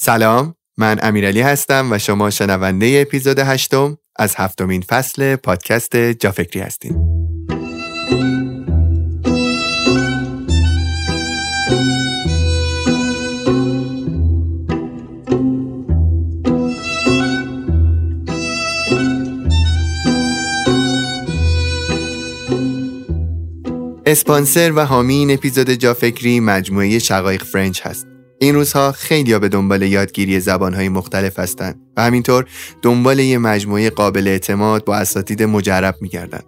سلام من امیرعلی هستم و شما شنونده اپیزود هشتم از هفتمین فصل پادکست جافکری هستین اسپانسر و حامی این اپیزود جافکری مجموعه شقایق فرنچ هست. این روزها خیلی به دنبال یادگیری زبانهای مختلف هستند و همینطور دنبال یه مجموعه قابل اعتماد با اساتید مجرب میگردن.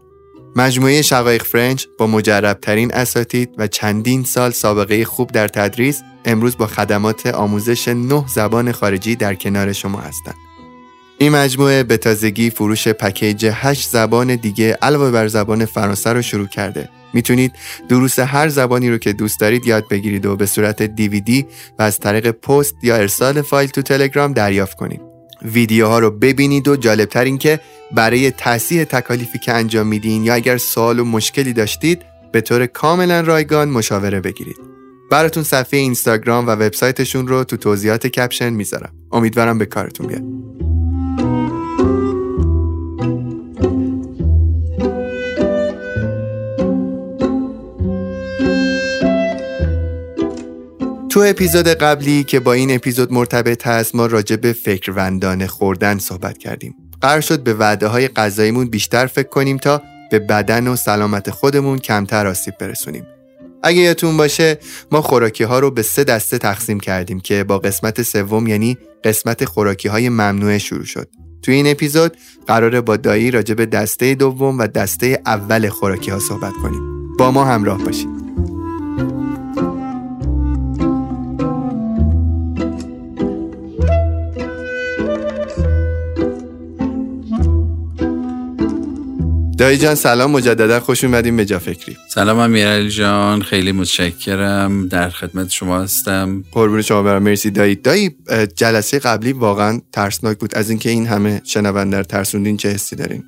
مجموعه شقایق فرنچ با مجرب ترین اساتید و چندین سال سابقه خوب در تدریس امروز با خدمات آموزش نه زبان خارجی در کنار شما هستند. این مجموعه به تازگی فروش پکیج 8 زبان دیگه علاوه بر زبان فرانسه رو شروع کرده می‌تونید دروس هر زبانی رو که دوست دارید یاد بگیرید و به صورت دیویدی و از طریق پست یا ارسال فایل تو تلگرام دریافت کنید. ویدیوها رو ببینید و جالبتر این که برای تصحیح تکالیفی که انجام میدین یا اگر سوال و مشکلی داشتید به طور کاملا رایگان مشاوره بگیرید. براتون صفحه اینستاگرام و وبسایتشون رو تو توضیحات کپشن می‌ذارم. امیدوارم به کارتون بیاد. تو اپیزود قبلی که با این اپیزود مرتبط هست ما راجع به فکروندانه خوردن صحبت کردیم. قرار شد به وعده های غذاییمون بیشتر فکر کنیم تا به بدن و سلامت خودمون کمتر آسیب برسونیم. اگه یادتون باشه ما خوراکی ها رو به سه دسته تقسیم کردیم که با قسمت سوم یعنی قسمت خوراکی های ممنوعه شروع شد. تو این اپیزود قراره با دایی راجع به دسته دوم و دسته اول خوراکی ها صحبت کنیم. با ما همراه باشید. دایی جان سلام مجددا خوش اومدیم به جا فکری. سلام امیرعلی جان خیلی متشکرم. در خدمت شما هستم. قربون شما برم. مرسی دایی. دایی جلسه قبلی واقعا ترسناک بود. از اینکه این همه شنونده رو ترسوندین چه حسی دارین؟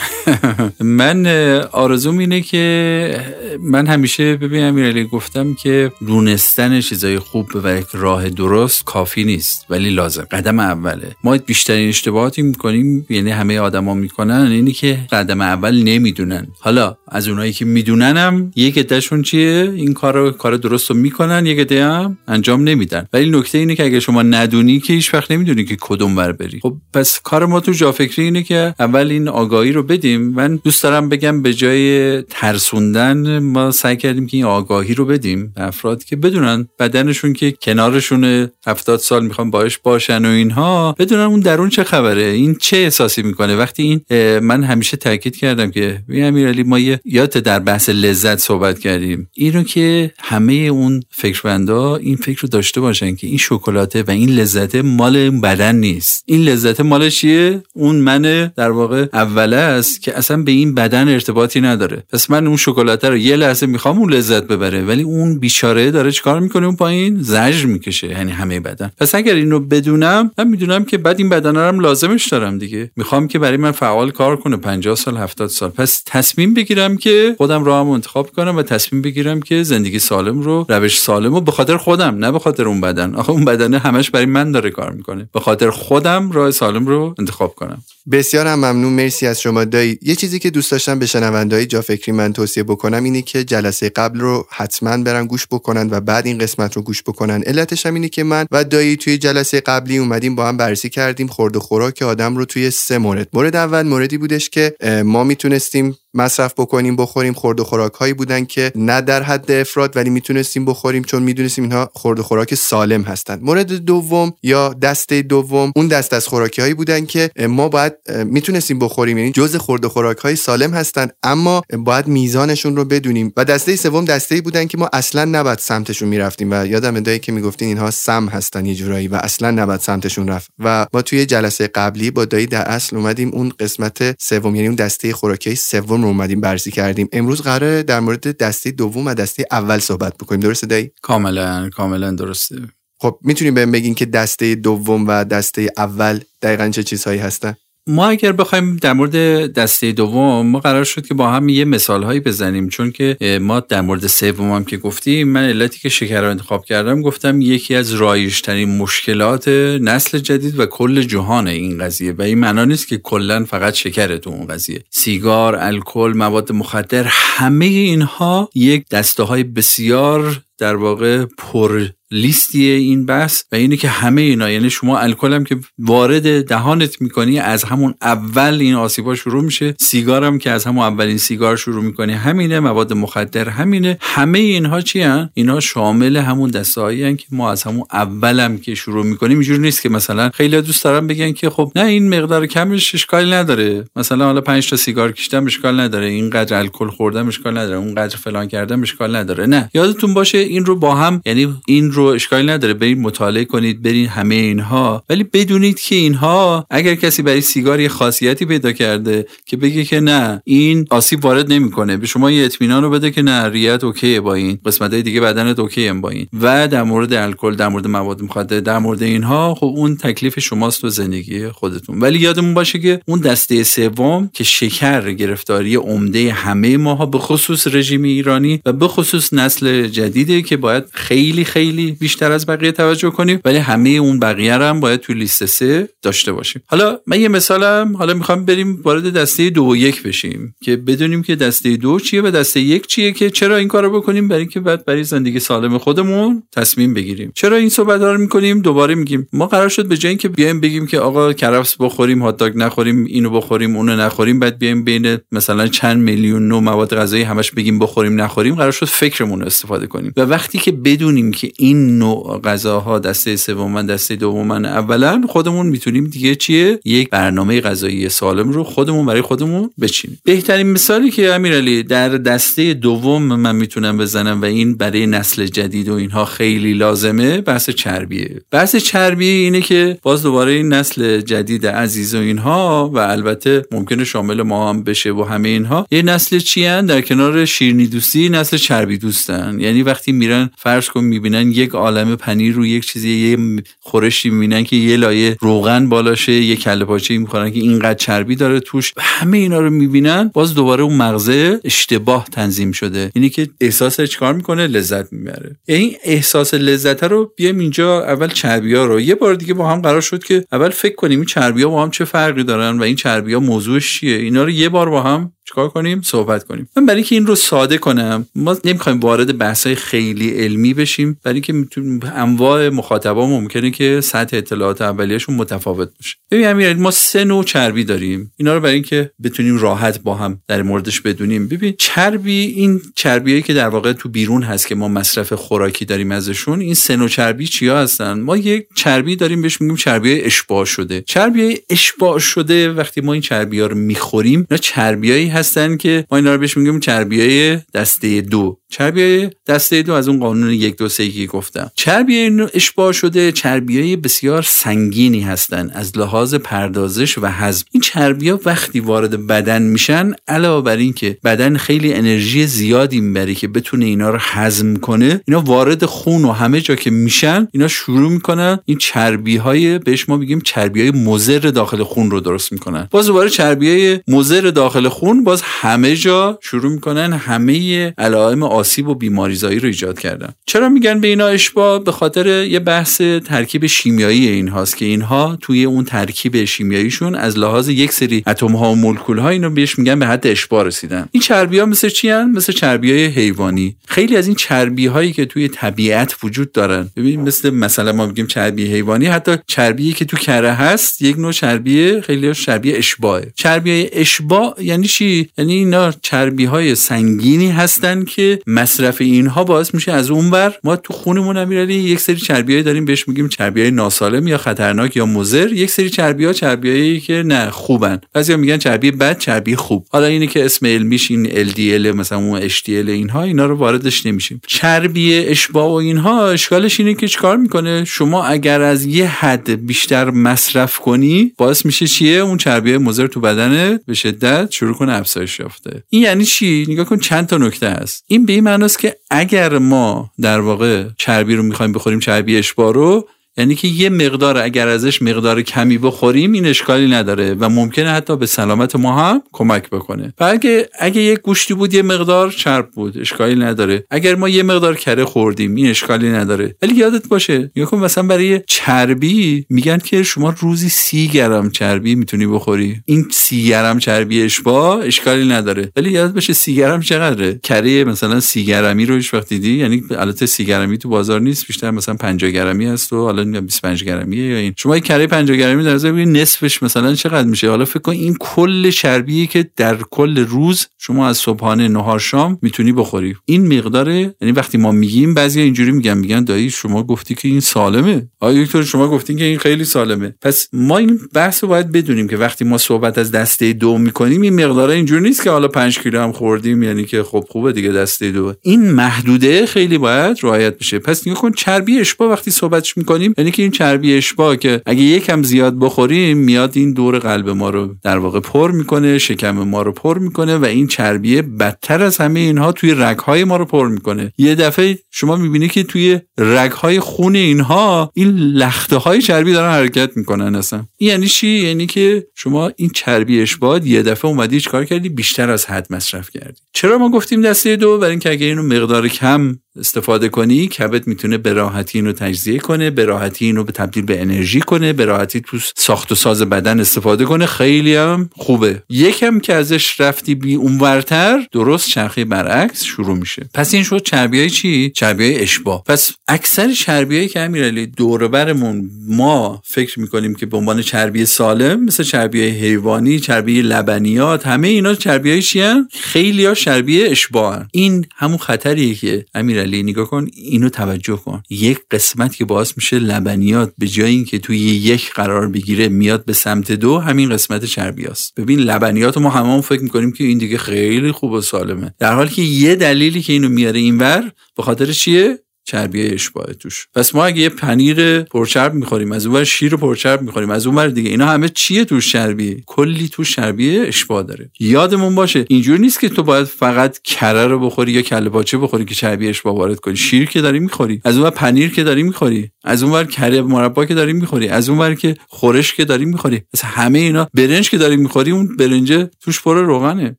من آرزوم اینه که من همیشه ببین امیرعلی گفتم که دونستن چیزای خوب و یک راه درست کافی نیست ولی لازم. قدم اوله. ما بیشترین اشتباهاتی می‌کنیم یعنی همه آدما می‌کنن اینی که قدم اول نمی‌دونن. حالا از اونایی که می‌دونن هم یک عدهشون چیه؟ این کار کار درست رو می‌کنن یک عده هم انجام نمیدن. ولی نکته اینه که اگه شما ندونی که هیچ وقت نمی‌دونی که کدوم ور بری. خب پس کار ما تو جافکری اینه که اول این آگاهی رو بدیم. من دوست دارم بگم به جای ترسوندن ما سعی کردیم که این آگاهی رو بدیم افراد که بدونن بدنشون که کنارشون هفتاد سال می‌خوان باش باشن و اینها بدونن اون درون چه خبره این چه احساسی می‌کنه. وقتی این من همیشه تاکید کردم که امیرعلی ما یاد در بحث لذت صحبت کردیم. اینو که همه اون فکروندا این فکر رو داشته باشن که این شکلاته و این لذت مال بدن نیست. این لذت مال چیه؟ اون من در واقع اوله است که اصلا به این بدن ارتباطی نداره. پس من اون شکلاته رو یه لحظه می‌خوام اون لذت ببره ولی اون بیچاره داره چیکار می‌کنه؟ اون پایین زجر می‌کشه یعنی همه بدن. پس اگر اینو بدونم من می‌دونم که بعد این بدن رو هم لازمش دارم دیگه. می‌خوام که برای من فعال کار کنه 50 سال 70 سال. پس تصمیم بگیرم که خودم راهم انتخاب کنم و تصمیم بگیرم که زندگی سالم رو روش سالم رو به خاطر خودم نه به خاطر اون بدن. آخه اون بدن همش برای من داره کار می‌کنه. به خاطر خودم راه سالم رو انتخاب کنم. بسیار ممنون. مرسی از شما دایی یه چیزی که دوست داشتم به شنوندهای جا فکری من توصیه بکنم اینه که جلسه قبل رو حتما برن گوش بکنن و بعد این قسمت رو گوش بکنن. علتش هم اینه که من و دایی توی جلسه قبلی اومدیم با هم بررسی کردیم خورد و خوراک آدم رو توی سه مورد. مورد اول موردی بودش که ما می‌تونستیم مصرف بکنیم بخوریم. خورد و خوراک هایی بودن که نه در حد افراد ولی می‌تونستیم بخوریم چون می‌دونستیم اینها خورد و خوراک سالم هستند مورد دوم یا دسته دوم اون دست از خوراکی هایی بودن که ما باید می‌تونستیم بخوریم. یعنی جزء خورد و خوراک های سالم هستند اما باید میزانشون رو بدونیم. و دسته سوم دسته بودن که ما اصلا نباید سمتشون می‌رفتیم. و یادم دایی که می‌گفتین اینها سم هستن یه جورایی و اصلا نباید سمتشون رفت. و ما توی جلسه قبلی با دایی در اصل اومدیم اون قسمت سوم یعنی اون دسته خوراکی سوم رو اومدیم بررسی کردیم. امروز قراره در مورد دسته دوم و دسته اول صحبت بکنیم. درسته دایی کاملا کاملا درسته. خب می‌تونیم بهم بگین که دسته دوم و دسته اول دقیقا چه چیزهایی هستن؟ ما اگر بخوایم در مورد دسته دوم ما قرار شد که با هم یه مثال هایی بزنیم. چون که ما در مورد سوم هم که گفتیم من علتی که شکر رو انتخاب کردم گفتم یکی از رایجترین مشکلات نسل جدید و کل جهان این قضیه. و این معنا نیست که کلا فقط شکر تو اون قضیه. سیگار الکل مواد مخدر همه اینها یک دسته های بسیار در واقع پر لیستی این بحث و اینه که همه اینا یعنی شما الکل هم که وارد دهانت می‌کنی از همون اول این آسیبا شروع میشه. سیگار هم که از همون اولین سیگار شروع می‌کنی همینه. مواد مخدر همینه. همه اینها چی هن؟ اینا شامل همون دستهایی که ما از همون اولم که شروع می‌کنیم. اینجوری نیست که مثلا خیلی دوست دارن بگن که خب نه این مقدار کمش اشکالی نداره. مثلا حالا 5 تا سیگار کشیدم اشکال نداره. اینقدر الکل خوردم اشکال نداره. اونقدر فلان کردم اشکال نداره. نه. یادتون باشه این رو با هم یعنی این رو اشکالی نداره برید مطالعه کنید برین همه اینها. ولی بدونید که اینها اگر کسی برای سیگار یه خاصیتی پیدا کرده که بگه که نه این آسیب وارد نمی‌کنه. به شما یه اطمینان رو بده که نه ریت اوکیه با این قسمت دیگه بدنت اوکیه با این. و در مورد الکل در مورد مواد مخدر در مورد اینها خب اون تکلیف شماست و زندگی خودتون. ولی یادمون باشه که اون دسته سوم که شکر گرفتاری عمده همه ماها به خصوص رژیم ایرانی و به خصوص نسل جدیده که باید خیلی خیلی بیشتر از بقیه توجه کنیم ولی همه اون بقیه هم باید تو لیست سه داشته باشیم. حالا من یه مثالم حالا می‌خوام بریم وارد دسته دو و یک بشیم که بدونیم که دسته دو چیه و دسته یک چیه که چرا این کارو بکنیم برای اینکه بعد برای زندگی سالم خودمون تصمیم بگیریم. چرا این صحبت رو می‌کنیم؟ دوباره میگیم. ما قرار شد به جای اینکه بیایم بگیم که آقا کرفس بخوریم هات داگ نخوریم اینو بخوریم اونو نخوریم بعد بیایم بین مثلا چند میلیون نوع مواد غذایی همش بگیم بخوریم نخوریم قرار شد فکرمون استفاده کنیم. وقتی که بدونیم که این نوع غذاها دسته سوم دسته دوم اولا خودمون می‌تونیم دیگه چیه؟ یک برنامه غذایی سالم رو خودمون برای خودمون بچینیم. بهترین مثالی که امیرعلی در دسته دوم من می‌تونم بزنم و این برای نسل جدید و اینها خیلی لازمه بحث چربیه. بحث چربی اینه که باز دوباره این نسل جدید عزیز و اینها و البته ممکنه شامل ما هم بشه و همه اینها یه نسل چی در کنار شیرنی دوستی نسل چربی دوستن. یعنی وقتی میرن فرض کن می‌بینن یک عالم پنیر رو یک چیزی یه خورشی می‌بینن که یه لایه روغن بالاشه یه کله پاچه می‌خورن که اینقدر چربی داره توش. همه اینا رو می‌بینن باز دوباره اون مغزه اشتباه تنظیم شده. اینی که احساس چیکار می‌کنه؟ لذت می‌بره. این احساس لذت رو بیایم اینجا اول چربی ها رو. یه بار دیگه با هم قرار شد که اول فکر کنیم این چربی ها با هم چه فرقی دارن و این چربی ها موضوعش چیه. اینا رو یه بار با هم چیکار کنیم؟ صحبت کنیم. من برای اینکه این رو ساده کنم ما نمی‌خوایم وارد بحث خیلی علمی بشیم. برای اینکه انواع مخاطبا ممکنه که سطح اطلاعات اولیه‌شون متفاوت باشه. ببین امیر ما سه نوع چربی داریم. اینا رو برای اینکه بتونیم راحت با هم در موردش بدونیم. ببین چربی این چربیایی که در واقع تو بیرون هست که ما مصرف خوراکی داریم ازشون این سه نوع چربی چیا هستن؟ ما یک چربی داریم بهش میگیم چربی اشباع شده. چربی اشباع شده وقتی ما این چربی ها رو می‌خوریم اینا چربیایی هستن که ما اینا رو بهش میگیم چربیای دسته دو. چربی دسته دو از اون قانون یک دو سه که گفتم. چربی اشباع شده چربیای بسیار سنگینی هستن از لحاظ پردازش و هضم این چربی ها وقتی وارد بدن میشن علاوه بر این که بدن خیلی انرژی زیادی می‌بره که بتونه اینا رو هضم کنه اینا وارد خون و همه جا که میشن اینا شروع می‌کنن این چربی های بهش ما میگیم چربی های مضر داخل خون رو درست می‌کنن. باز دوباره چربی های مضر داخل خون باز همه جا شروع می‌کنن همه علائم آسیب و بیماریزایی رو ایجاد کردن. چرا میگن به اینا اشباع به خاطر یه بحث ترکیب شیمیایی این هاست که اینها توی اون ترکیب شیمیاییشون از لحاظ یک سری اتم ها و مولکول ها اینو بهش میگن به حد اشباع رسیدن. این چربی ها مثل چی هن؟ مثل چربی های حیوانی. خیلی از این چربی هایی که توی طبیعت وجود دارن. ببین مثل مثلا ما میگیم چربی حیوانی حتی چربی که تو کره هست یک نوع چربی خیلی چربی اشباعه چربی اشباع یعنی چی؟ یعنی اینا چربی های سنگینی هستن که مصرف اینها باعث میشه از اون بر ما تو خونمون امیرعلی یک سری چربیایی داریم بهش میگیم چربیای ناسالم یا خطرناک یا مضر. یک سری چربی ها چربیایی که نه خوبن. بعضیا میگن چربی بد چربی خوب. حالا اینه که اسم علمیش این LDL مثلا اون HDL اینها اینا رو واردش نمیشیم. چربی اشباع و اینها اشکالش اینه که چیکار می‌کنه؟ شما اگر از یه حد بیشتر مصرف کنی باعث میشه چیه؟ اون چربی مضر تو بدنت به شدت شروع کنه افزایش یافته. این یعنی چی؟ نگاه کن چند تا نکته هست. این به این معناست که اگر ما در واقع چربی رو می‌خوایم بخوریم چربی اشباع رو یعنی که یه مقدار اگر ازش مقدار کمی بخوریم این اشکالی نداره و ممکنه حتی به سلامت ما هم کمک بکنه. و اگه اگه یه گوشتی بود یه مقدار چرب بود اشکالی نداره. اگر ما یه مقدار کره خوردیم این اشکالی نداره. ولی یادت باشه یا کن مثلا برای چربی میگن که شما روزی سی گرم چربی می‌تونی بخوری. این سی گرم چربی اشبا اشکالی نداره. ولی یاد باشه سی گرم چقدره؟ کره مثلا سی گرمی رو هیچ وقت دیدی؟ یعنی البته سی گرمی تو بازار نیست بیشتر مثلا 50 گرمی هست و 25 گرمیه یا این. شما یک کره 50 گرمی در نصفش مثلا چقدر میشه؟ حالا فکر کن این کل چربی که در کل روز شما از صبحانه نهار شام می‌تونی بخوری. این مقداره یعنی وقتی ما میگیم بعضی اینجوری میگن میگن دایی شما گفتی که این سالمه. آیا دکتر شما گفتین که این خیلی سالمه؟ پس ما این بحث رو باید بدونیم که وقتی ما صحبت از دسته دو می‌کنیم این مقدار اینجوری نیست که حالا 5 کیلو هم خوردیم یعنی که خب خوبه دیگه دسته دو این محدوده خیلی باید رعایت بشه. پس نگاه کن چربی اشبا وقتی صحبتش می‌کنیم یعنی که این چربی اشبا که اگه یکم زیاد بخوریم میاد این دور قلب ما رو در واقع پر می‌کنه شکم ما رو پر می‌کنه و این چربیه بدتر از همه اینها توی رگهای ما رو پر می‌کنه. یه دفعه شما می‌بینی که توی رگهای خون اینها این لخته های چربی دارن حرکت می‌کنن اصلا. یعنی چی؟ یعنی که شما این چربی اشباد یه دفعه اومدی کار کردی؟ بیشتر از حد مصرف کردی. چرا ما گفتیم دسته دو؟ برای اینکه اگه اینو مقدار کم استفاده کنی کبد می‌تونه به راحتی اینو تجزیه کنه به راحتی اینو به تبدیل به انرژی کنه به راحتی تو ساخت و ساز بدن استفاده کنه. خیلی هم خوبه. یکم که ازش رفتی بی اونورتر درست چرخه برعکس شروع میشه. پس این شد های چی؟ چربیای اشباه پس اکثر چربیایی که امیرعلی دور برمون ما فکر می‌کنیم که به عنوان چربی سالم مثل چربی حیوانی چربی لبنیات همه اینا چربیای چی خیلی ها چربی اشباه این همون خطریه که امیر علی نگاه کن اینو توجه کن. یک قسمت که باعث میشه لبنیات به جای اینکه توی یک قرار بگیره میاد به سمت دو همین قسمت چربی است ببین لبنیات ما هممون فکر می‌کنیم که این دیگه خیلی خوب و سالمه. در حالی که یه دلیلی که اینو میاره اینور به خاطر چیه؟ چربی اشباه توش. پس ما اگه یه پنیر پرچرب می‌خوریم از اونور شیر پرچرب می‌خوریم از اونور دیگه اینا همه چیه توش چربی؟ کلی توش چربی اشباه داره. یادمون باشه اینجور نیست که تو باید فقط کره رو بخوری یا کله پاچه بخوری که چربی اشباه وارد کنی. شیر که داری می‌خوری از اونور پنیر که داری می‌خوری. از اونور کره مربا که داری می‌خوری از اونور که خورش که داری می‌خوری. پس همه اینا برنج که داری می‌خوری اون برنج توش پر روغنه.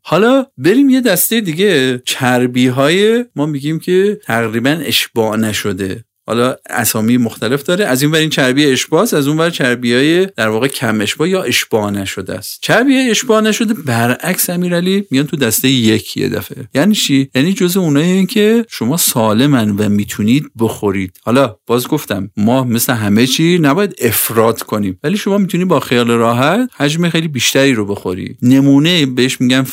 حالا بریم یه دسته دیگه. چربی های ما میگیم که تقریبا اشباه نشده. حالا اسامی مختلف داره. از این ور این چربی اشباس از اون ور چربی های در واقع کم اشبا یا اشباه نشده است. چربی اشباه نشده برعکس امیرعلی میان تو دسته یک یه دفعه. یعنی چی؟ یعنی جزء اونایی که شما سالمن و می‌تونید بخورید. حالا باز گفتم ما مثل همه چی نباید افراد کنیم. ولی شما می‌تونید با خیال راحت حجم خیلی بیشتری رو بخوری. نمونه بهش میگن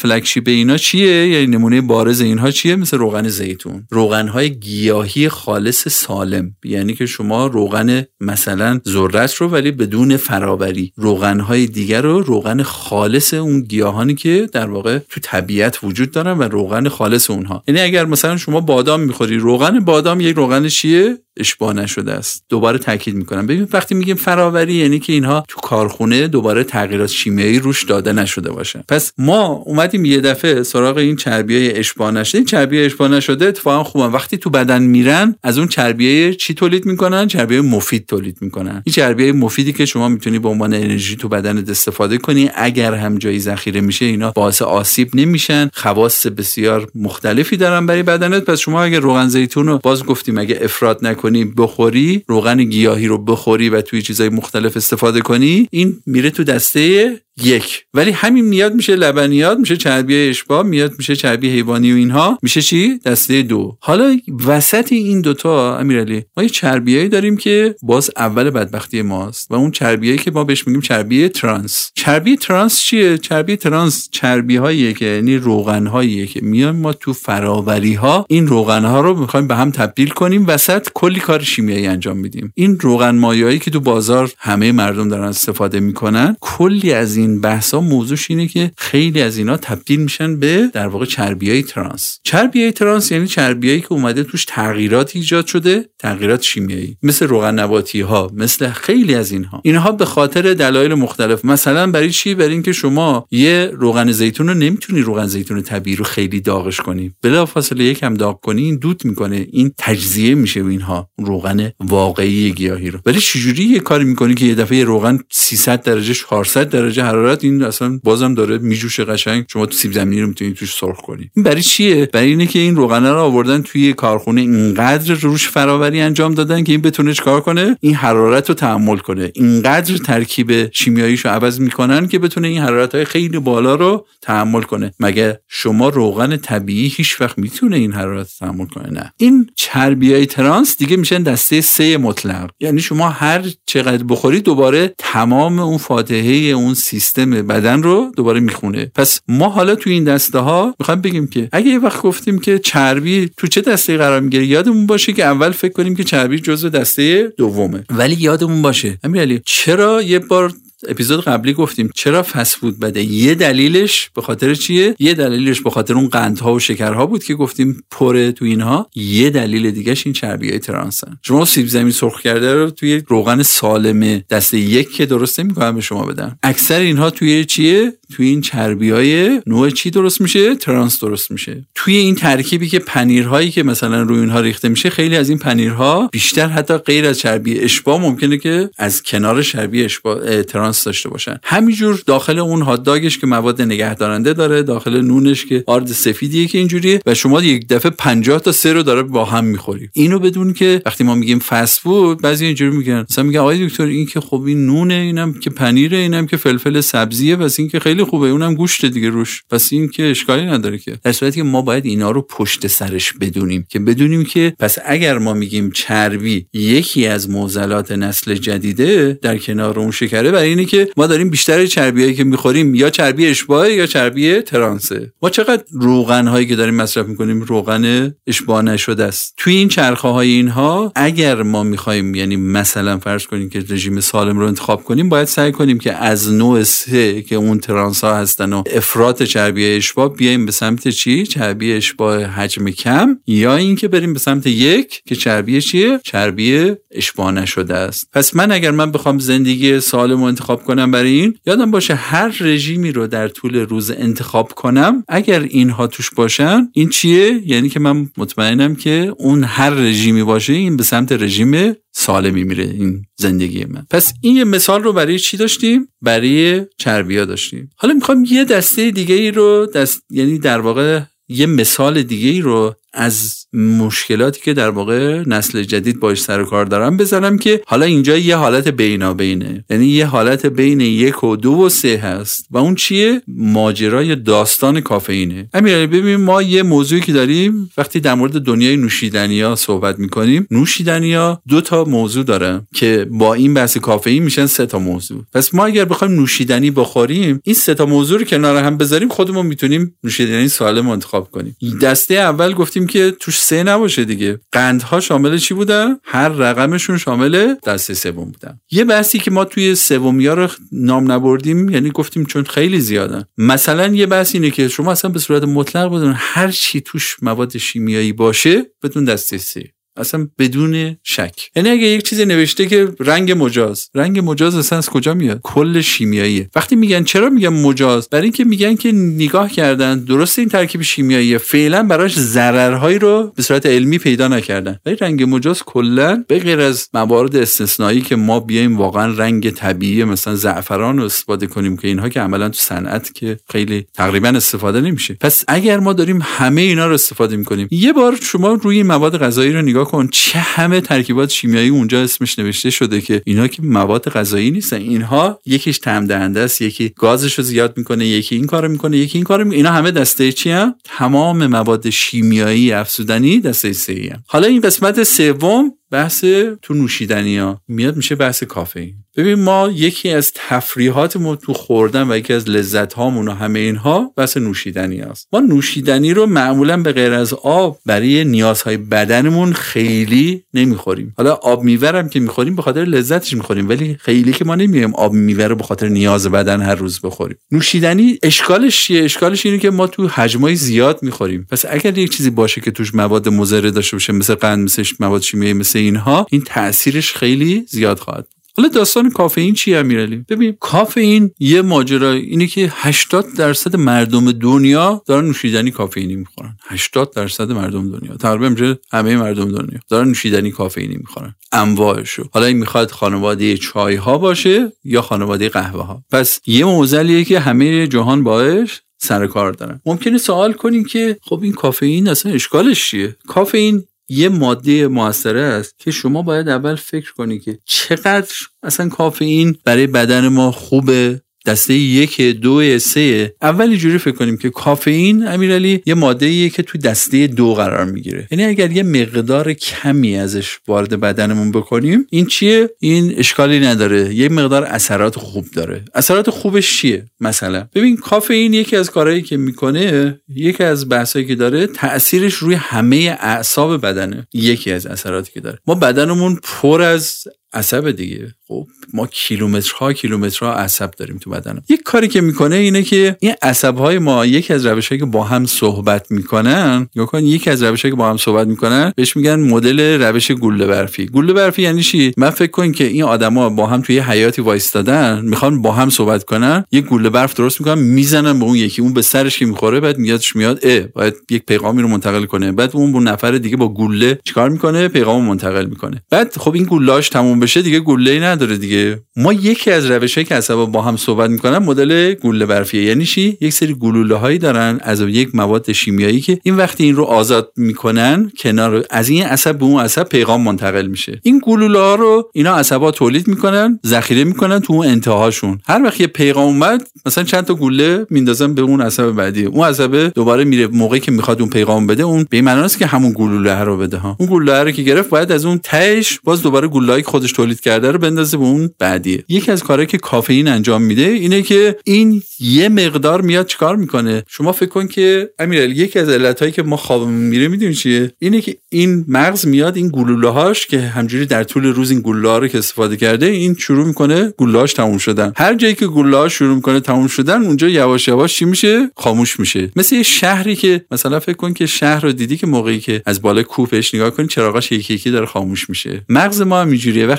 به اینا چیه؟ یعنی نمونه بارز اینها چیه؟ مثل روغن زیتون. روغن های گیاهی خالص سالم. یعنی که شما روغن مثلا ذرت رو ولی بدون فراوری روغن های دیگر رو روغن خالص اون گیاهانی که در واقع تو طبیعت وجود دارن و روغن خالص اونها. یعنی اگر مثلا شما بادام می‌خوری روغن بادام یک روغن چیه؟ اشباه نشده است. دوباره تاکید می‌کنم. ببین وقتی میگیم فراوری یعنی که اینها تو کارخونه دوباره تغییرات شیمیایی روش داده نشده باشه پس ما اومدیم یه دفعه سراغ این چربیای اشباه نشده این چربی اشباه نشده اتفاقا خوبه. وقتی تو بدن میرن از اون چربیای چی تولید می‌کنن؟ چربی مفید تولید می‌کنن. این چربی مفیدی که شما می‌تونی به عنوان انرژی تو بدنت استفاده کنی اگر هم جایی ذخیره میشه اینا باعث آسیب نمیشن. خواص بسیار مختلفی دارن برای بدنت. پس شما اگر روغن زیتون رو باز گفتیم اگه افراد نکنی بخوری روغن گیاهی رو بخوری و توی چیزای مختلف استفاده کنی این میره تو دسته یک. ولی همین میاد میشه لبنیات میشه چربی اشباع میاد میشه چربی حیوانی و اینها. میشه چی؟ دسته دو. حالا وسط این دوتا امیرعلی ما یه چربیایی داریم که باز اول بدبختی ماست و اون چربیایی که ما بهش میگیم چربی ترانس. چربی ترانس چیه؟ چربی ترانس چربی هاییه که یعنی روغن هاییه که میان ما تو فراوری ها این روغن ها رو می‌خوایم به هم تبدیل کنیم. وسط کلی کار شیمیایی انجام میدیم. این روغن مایایی که تو بازار همه مردم دارن استفاده می‌کنن کلی از این این بحث ها موضوعش اینه که خیلی از اینا تبدیل میشن به در واقع چربی های ترانس. چربی های ترانس یعنی چربیایی که اومده توش تغییرات ایجاد شده تغییرات شیمیایی. مثل روغن نباتی ها مثل خیلی از اینها. اینها به خاطر دلایل مختلف. مثلا برای چی؟ برای اینکه شما یه روغن زیتون رو نمی‌تونی روغن زیتون طبیعی رو خیلی داغش کنی. بلافاصله یکم داغ کنی این دود می‌کنه این تجزیه میشه اینها. روغن واقعی گیاهی رو. ولی چجوری یه کاری می‌کنی که یه دفعه روغن 300 درجه 400 درجه حرارت این اصلا بازم داره میجوشه قشنگ. شما تو سیب زمینی رو می‌تونی توش سرخ کنی. این برای چیه؟ برای اینه که این روغن رو آوردن توی کارخونه اینقدر روش فراوری انجام دادن که این بتونه چکار کنه؟ این حرارت رو تحمل کنه. اینقدر ترکیب شیمیاییشو عوض می‌کنن که بتونه این حرارت های خیلی بالا رو تحمل کنه. مگه شما روغن طبیعی هیچ وقت می‌تونه این حرارت تحمل کنه؟ نه. این چربی های ترانس دیگه میشن دسته سه مطلق. یعنی شما هر چقدر بخوری دوباره تمام اون فاتحه اون سیستم بدن رو دوباره می‌خونه. پس ما حالا تو این دسته ها می‌خوایم بگیم که اگه یه وقت گفتیم که چربی تو چه دسته قرار می‌گیره یادمون باشه که اول فکر کنیم که چربی جزو دسته دومه. ولی یادمون باشه امیرعلی چرا یه بار اپیزود قبلی گفتیم چرا فسفود بده؟ یه دلیلش به خاطر چیه؟ یه دلیلش به خاطر اون قندها و شکرها بود که گفتیم پره تو اینها. یه دلیل دیگهش این چربی های ترانسن. شما سیب زمین سرخ کرده رو توی روغن سالم دسته یک که درست نمی‌کنم به شما بدم. اکثر اینها توی چیه؟ توی این چربی های نوع چی درست میشه؟ ترانس درست میشه. توی این ترکیبی که پنیرهایی که مثلا روی اینها ریخته میشه خیلی از این پنیرها بیشتر حتی غیر از چربی اشباع ممکنه که از کنار چربی اشباع داشته باشن. همینجور داخل اون هات داگش که مواد نگهدارنده داره داخل نونش که آرد سفیدیه که اینجوریه و شما یک دفعه 50 تا سه رو داره با هم می‌خوری. اینو بدون که وقتی ما میگیم فست فود بعضی اینجوری میگن. مثلا میگن آقای دکتر این که خب این نونه اینم که پنیره اینم که فلفل سبزیه پس این که خیلی خوبه اونم گوشت دیگه روش. پس این که اشکالی نداره که. در صورتی که ما باید اینا رو پشت سرش بدونیم که بدونیم که پس اگر ما میگیم چربی یکی از معضلات نسل جدیده در کنار اون شکره برای اینه که ما داریم بیشتر چربیایی که می‌خوریم یا چربی اشباع یا چربی ترانسه. ما چقدر روغن هایی که داریم مصرف می‌کنیم روغن اشباع نشده است. توی این چرخه های اینها اگر ما می‌خوایم یعنی مثلا فرض کنیم که رژیم سالم رو انتخاب کنیم باید سعی کنیم که از نوع سه که اون ترانس ها هستن و افراط چربی اشباع بیایم به سمت چی؟ چربی اشباع حجم کم یا اینکه بریم به سمت یک که چربی چیه؟ چربی اشباع نشده است. پس من اگر من بخوام زندگی سالم رو کنم برای این یادم باشه هر رژیمی رو در طول روز انتخاب کنم اگر اینها توش باشن این چیه؟ یعنی که من مطمئنم که اون هر رژیمی باشه این به سمت رژیم سالمی میره این زندگی من. پس این یه مثال رو برای چی داشتیم؟ برای چربیا داشتیم. حالا می‌خوام یه دسته دیگه ای رو دست یعنی در واقع یه مثال دیگه ای رو از مشکلاتی که در واقع نسل جدید باش سر کار دارم بزنم که حالا اینجا یه حالت بینابینه یعنی یه حالت بین یک و دو و سه هست. و اون چیه؟ ماجرای داستان کافئینه. امیر ببینیم ما یه موضوعی که داریم وقتی در مورد دنیای نوشیدنی ها صحبت می‌کنیم نوشیدنی ها دو تا موضوع داره که با این بحث کافئین میشن سه تا موضوع. پس ما اگر بخوایم نوشیدنی بخوریم این سه تا موضوع رو کنار هم بذاریم خودمون می‌تونیم نوشیدنی سالم انتخاب کنیم. دسته اول گفتیم که توش سه نباشه دیگه. قندها شامل چی بودن؟ هر رقمشون شامل دسته سوم بودن. یه بحثی که ما توی سومیا رو نام نبردیم یعنی گفتیم چون خیلی زیادن. مثلا یه بحث اینه که شما اصلا به صورت مطلق بدون هر چی توش مواد شیمیایی باشه بدون دسته سه. اصلا بدون شک. یعنی اگه یک چیزی نوشته که رنگ مجاز رنگ مجاز اصلا از کجا میاد؟ کل شیمیاییه. وقتی میگن چرا میگن مجاز؟ برای اینکه میگن که نگاه کردن درست این ترکیب شیمیاییه. فعلا براش ضررهایی رو به صورت علمی پیدا نکردن. ولی رنگ مجاز کلا به غیر از موارد استثنایی که ما بیایم واقعا رنگ طبیعی مثلا زعفران رو استفاده کنیم که اینها که عملا تو صنعت که خیلی تقریبا استفاده نمیشه. پس اگر ما داریم همه اینا رو استفاده می‌کنیم یه بار شما روی مواد غذایی رو نگاه کن چه همه ترکیبات شیمیایی اونجا اسمش نوشته شده که اینا که مواد غذایی نیستن. اینها یکیش تم دهنده است یکی گازش رو زیاد می‌کنه یکی این کارو می‌کنه یکی این کارو می‌کنه. اینا همه دسته چی هم؟ تمام مواد شیمیایی افزودنی دسته سه حالا این قسمت سوم بحث تو نوشیدنی ها. میاد میشه بحث کافئین. ببین ما یکی از تفریحاتمون تو خوردن و یکی از لذت هامون و همه اینها بحث نوشیدنی است ما نوشیدنی رو معمولا به غیر از آب برای نیازهای بدنمون خیلی نمی‌خوریم. حالا آب میورم که می‌خوریم به خاطر لذتش می‌خوریم ولی خیلی که ما نمیایم آب میوه رو به خاطر نیاز بدن هر روز بخوریم. نوشیدنی اشکالش چیه؟ اشکالش اینه که ما تو حجمای زیاد می‌خوریم. پس اگر یک چیزی باشه که توش مواد مضر داشته باشه مثل قند مثل مواد شیمیایی مثل اینها این تاثیرش خیلی زیاد خواهد حالا داستان کافئین چیه امیرعلی ببین کافئین یه ماجرا اینه که 80 درصد مردم دنیا دارن نوشیدنی کافئینی می‌خورن. 80 درصد مردم دنیا. تقریبا همه مردم دنیا دارن نوشیدنی کافئینی می‌خورن. انواعشو. حالا این می‌خواد خانواده چای ها باشه یا خانواده قهوه ها پس یه موزلیه که همه جهان باش سر کار دارن. ممکنه سوال کنیم که خب این کافئین اصلا اشکالش چیه؟ کافئین یه ماده موثره است که شما باید اول فکر کنی که چقدر اصلا کافئین برای بدن ما خوبه. دسته یک دو سه. اول جوری فکر کنیم که کافئین امیرعلی یه ماده ایه که تو دسته دو قرار می‌گیره. یعنی اگر یه مقدار کمی ازش وارد بدنمون بکنیم این چیه؟ این اشکالی نداره. یه مقدار اثرات خوب داره. اثرات خوبش چیه؟ مثلا ببین کافئین یکی از کارهایی که می‌کنه یکی از بحثایی که داره تاثیرش روی همه اعصاب بدنه. یکی از اثراتی که داره. ما بدنمون پر از عصب دیگه. خب ما کیلومترها کیلومترها عصب داریم تو بدن یک کاری که می‌کنه اینه که این عصب های ما یکی از روش که با هم صحبت می‌کنن یا کن یکی از روش که با هم صحبت می‌کنن بهش میگن مدل روش گوله برفی. گوله برفی یعنی چی؟ من فکر کن که این آدما با هم توی حیاتی وایستادن می‌خوان با هم صحبت کنن یک گوله برف درست می‌کنن می‌زنن به اون یکی. اون به سرش که می‌خوره بعد میادش میاد اه باید یک پیغامی رو منتقل کنه. بعد اون نفر دیگه با گوله چیکار می‌کنه؟ پیغام منتقل می‌کنه. بعد خب این گولاش تموم بشه دیگه گوله ای نداره دیگه. ما یکی از روشهایی که عصبا با هم صحبت می‌کنن مدل گوله برفیه. یعنی چی؟ یک سری گلوله هایی دارن از یک مواد شیمیایی که این وقتی این رو آزاد می‌کنن کنار از این عصب به اون عصب پیغام منتقل میشه. این گلوله ها رو اینا عصبا تولید می‌کنن ذخیره می‌کنن تو اون انتهاشون. هر وقت یه پیغام اومد مثلا چند تا گوله میندازن به اون عصب بعدی. اون عصب دوباره میره موقعی که می‌خواد اون پیغام بده اون به معنی که همون گلوله رو بده ها. اون گلوله رو که گرفت باید از اون تهش باز دوباره گلوله‌ای خودش تولید کرده رو بندازه به اون بعدیه یکی از کارهایی که کافئین انجام میده اینه که این یه مقدار میاد چیکار می‌کنه؟ شما فکر کن که امیرعلی یکی از علتهایی که ما خوابمون میره می‌دونی چیه؟ اینه که این مغز میاد این گلوله هاش که همجوری در طول روز این گلوله رو که استفاده کرده این شروع می‌کنه گلوله تموم شدن. هر جایی که گلوله شروع می‌کنه تموم شدن اونجا یواش یواش چی میشه؟ خاموش میشه. مثل یه شهری که مثلا فکر کن که شهر رو دیدی که موقعی که از بالای کوپش نگاه کن چراغاش یکی یکی داره خاموش میشه. مغز ما هم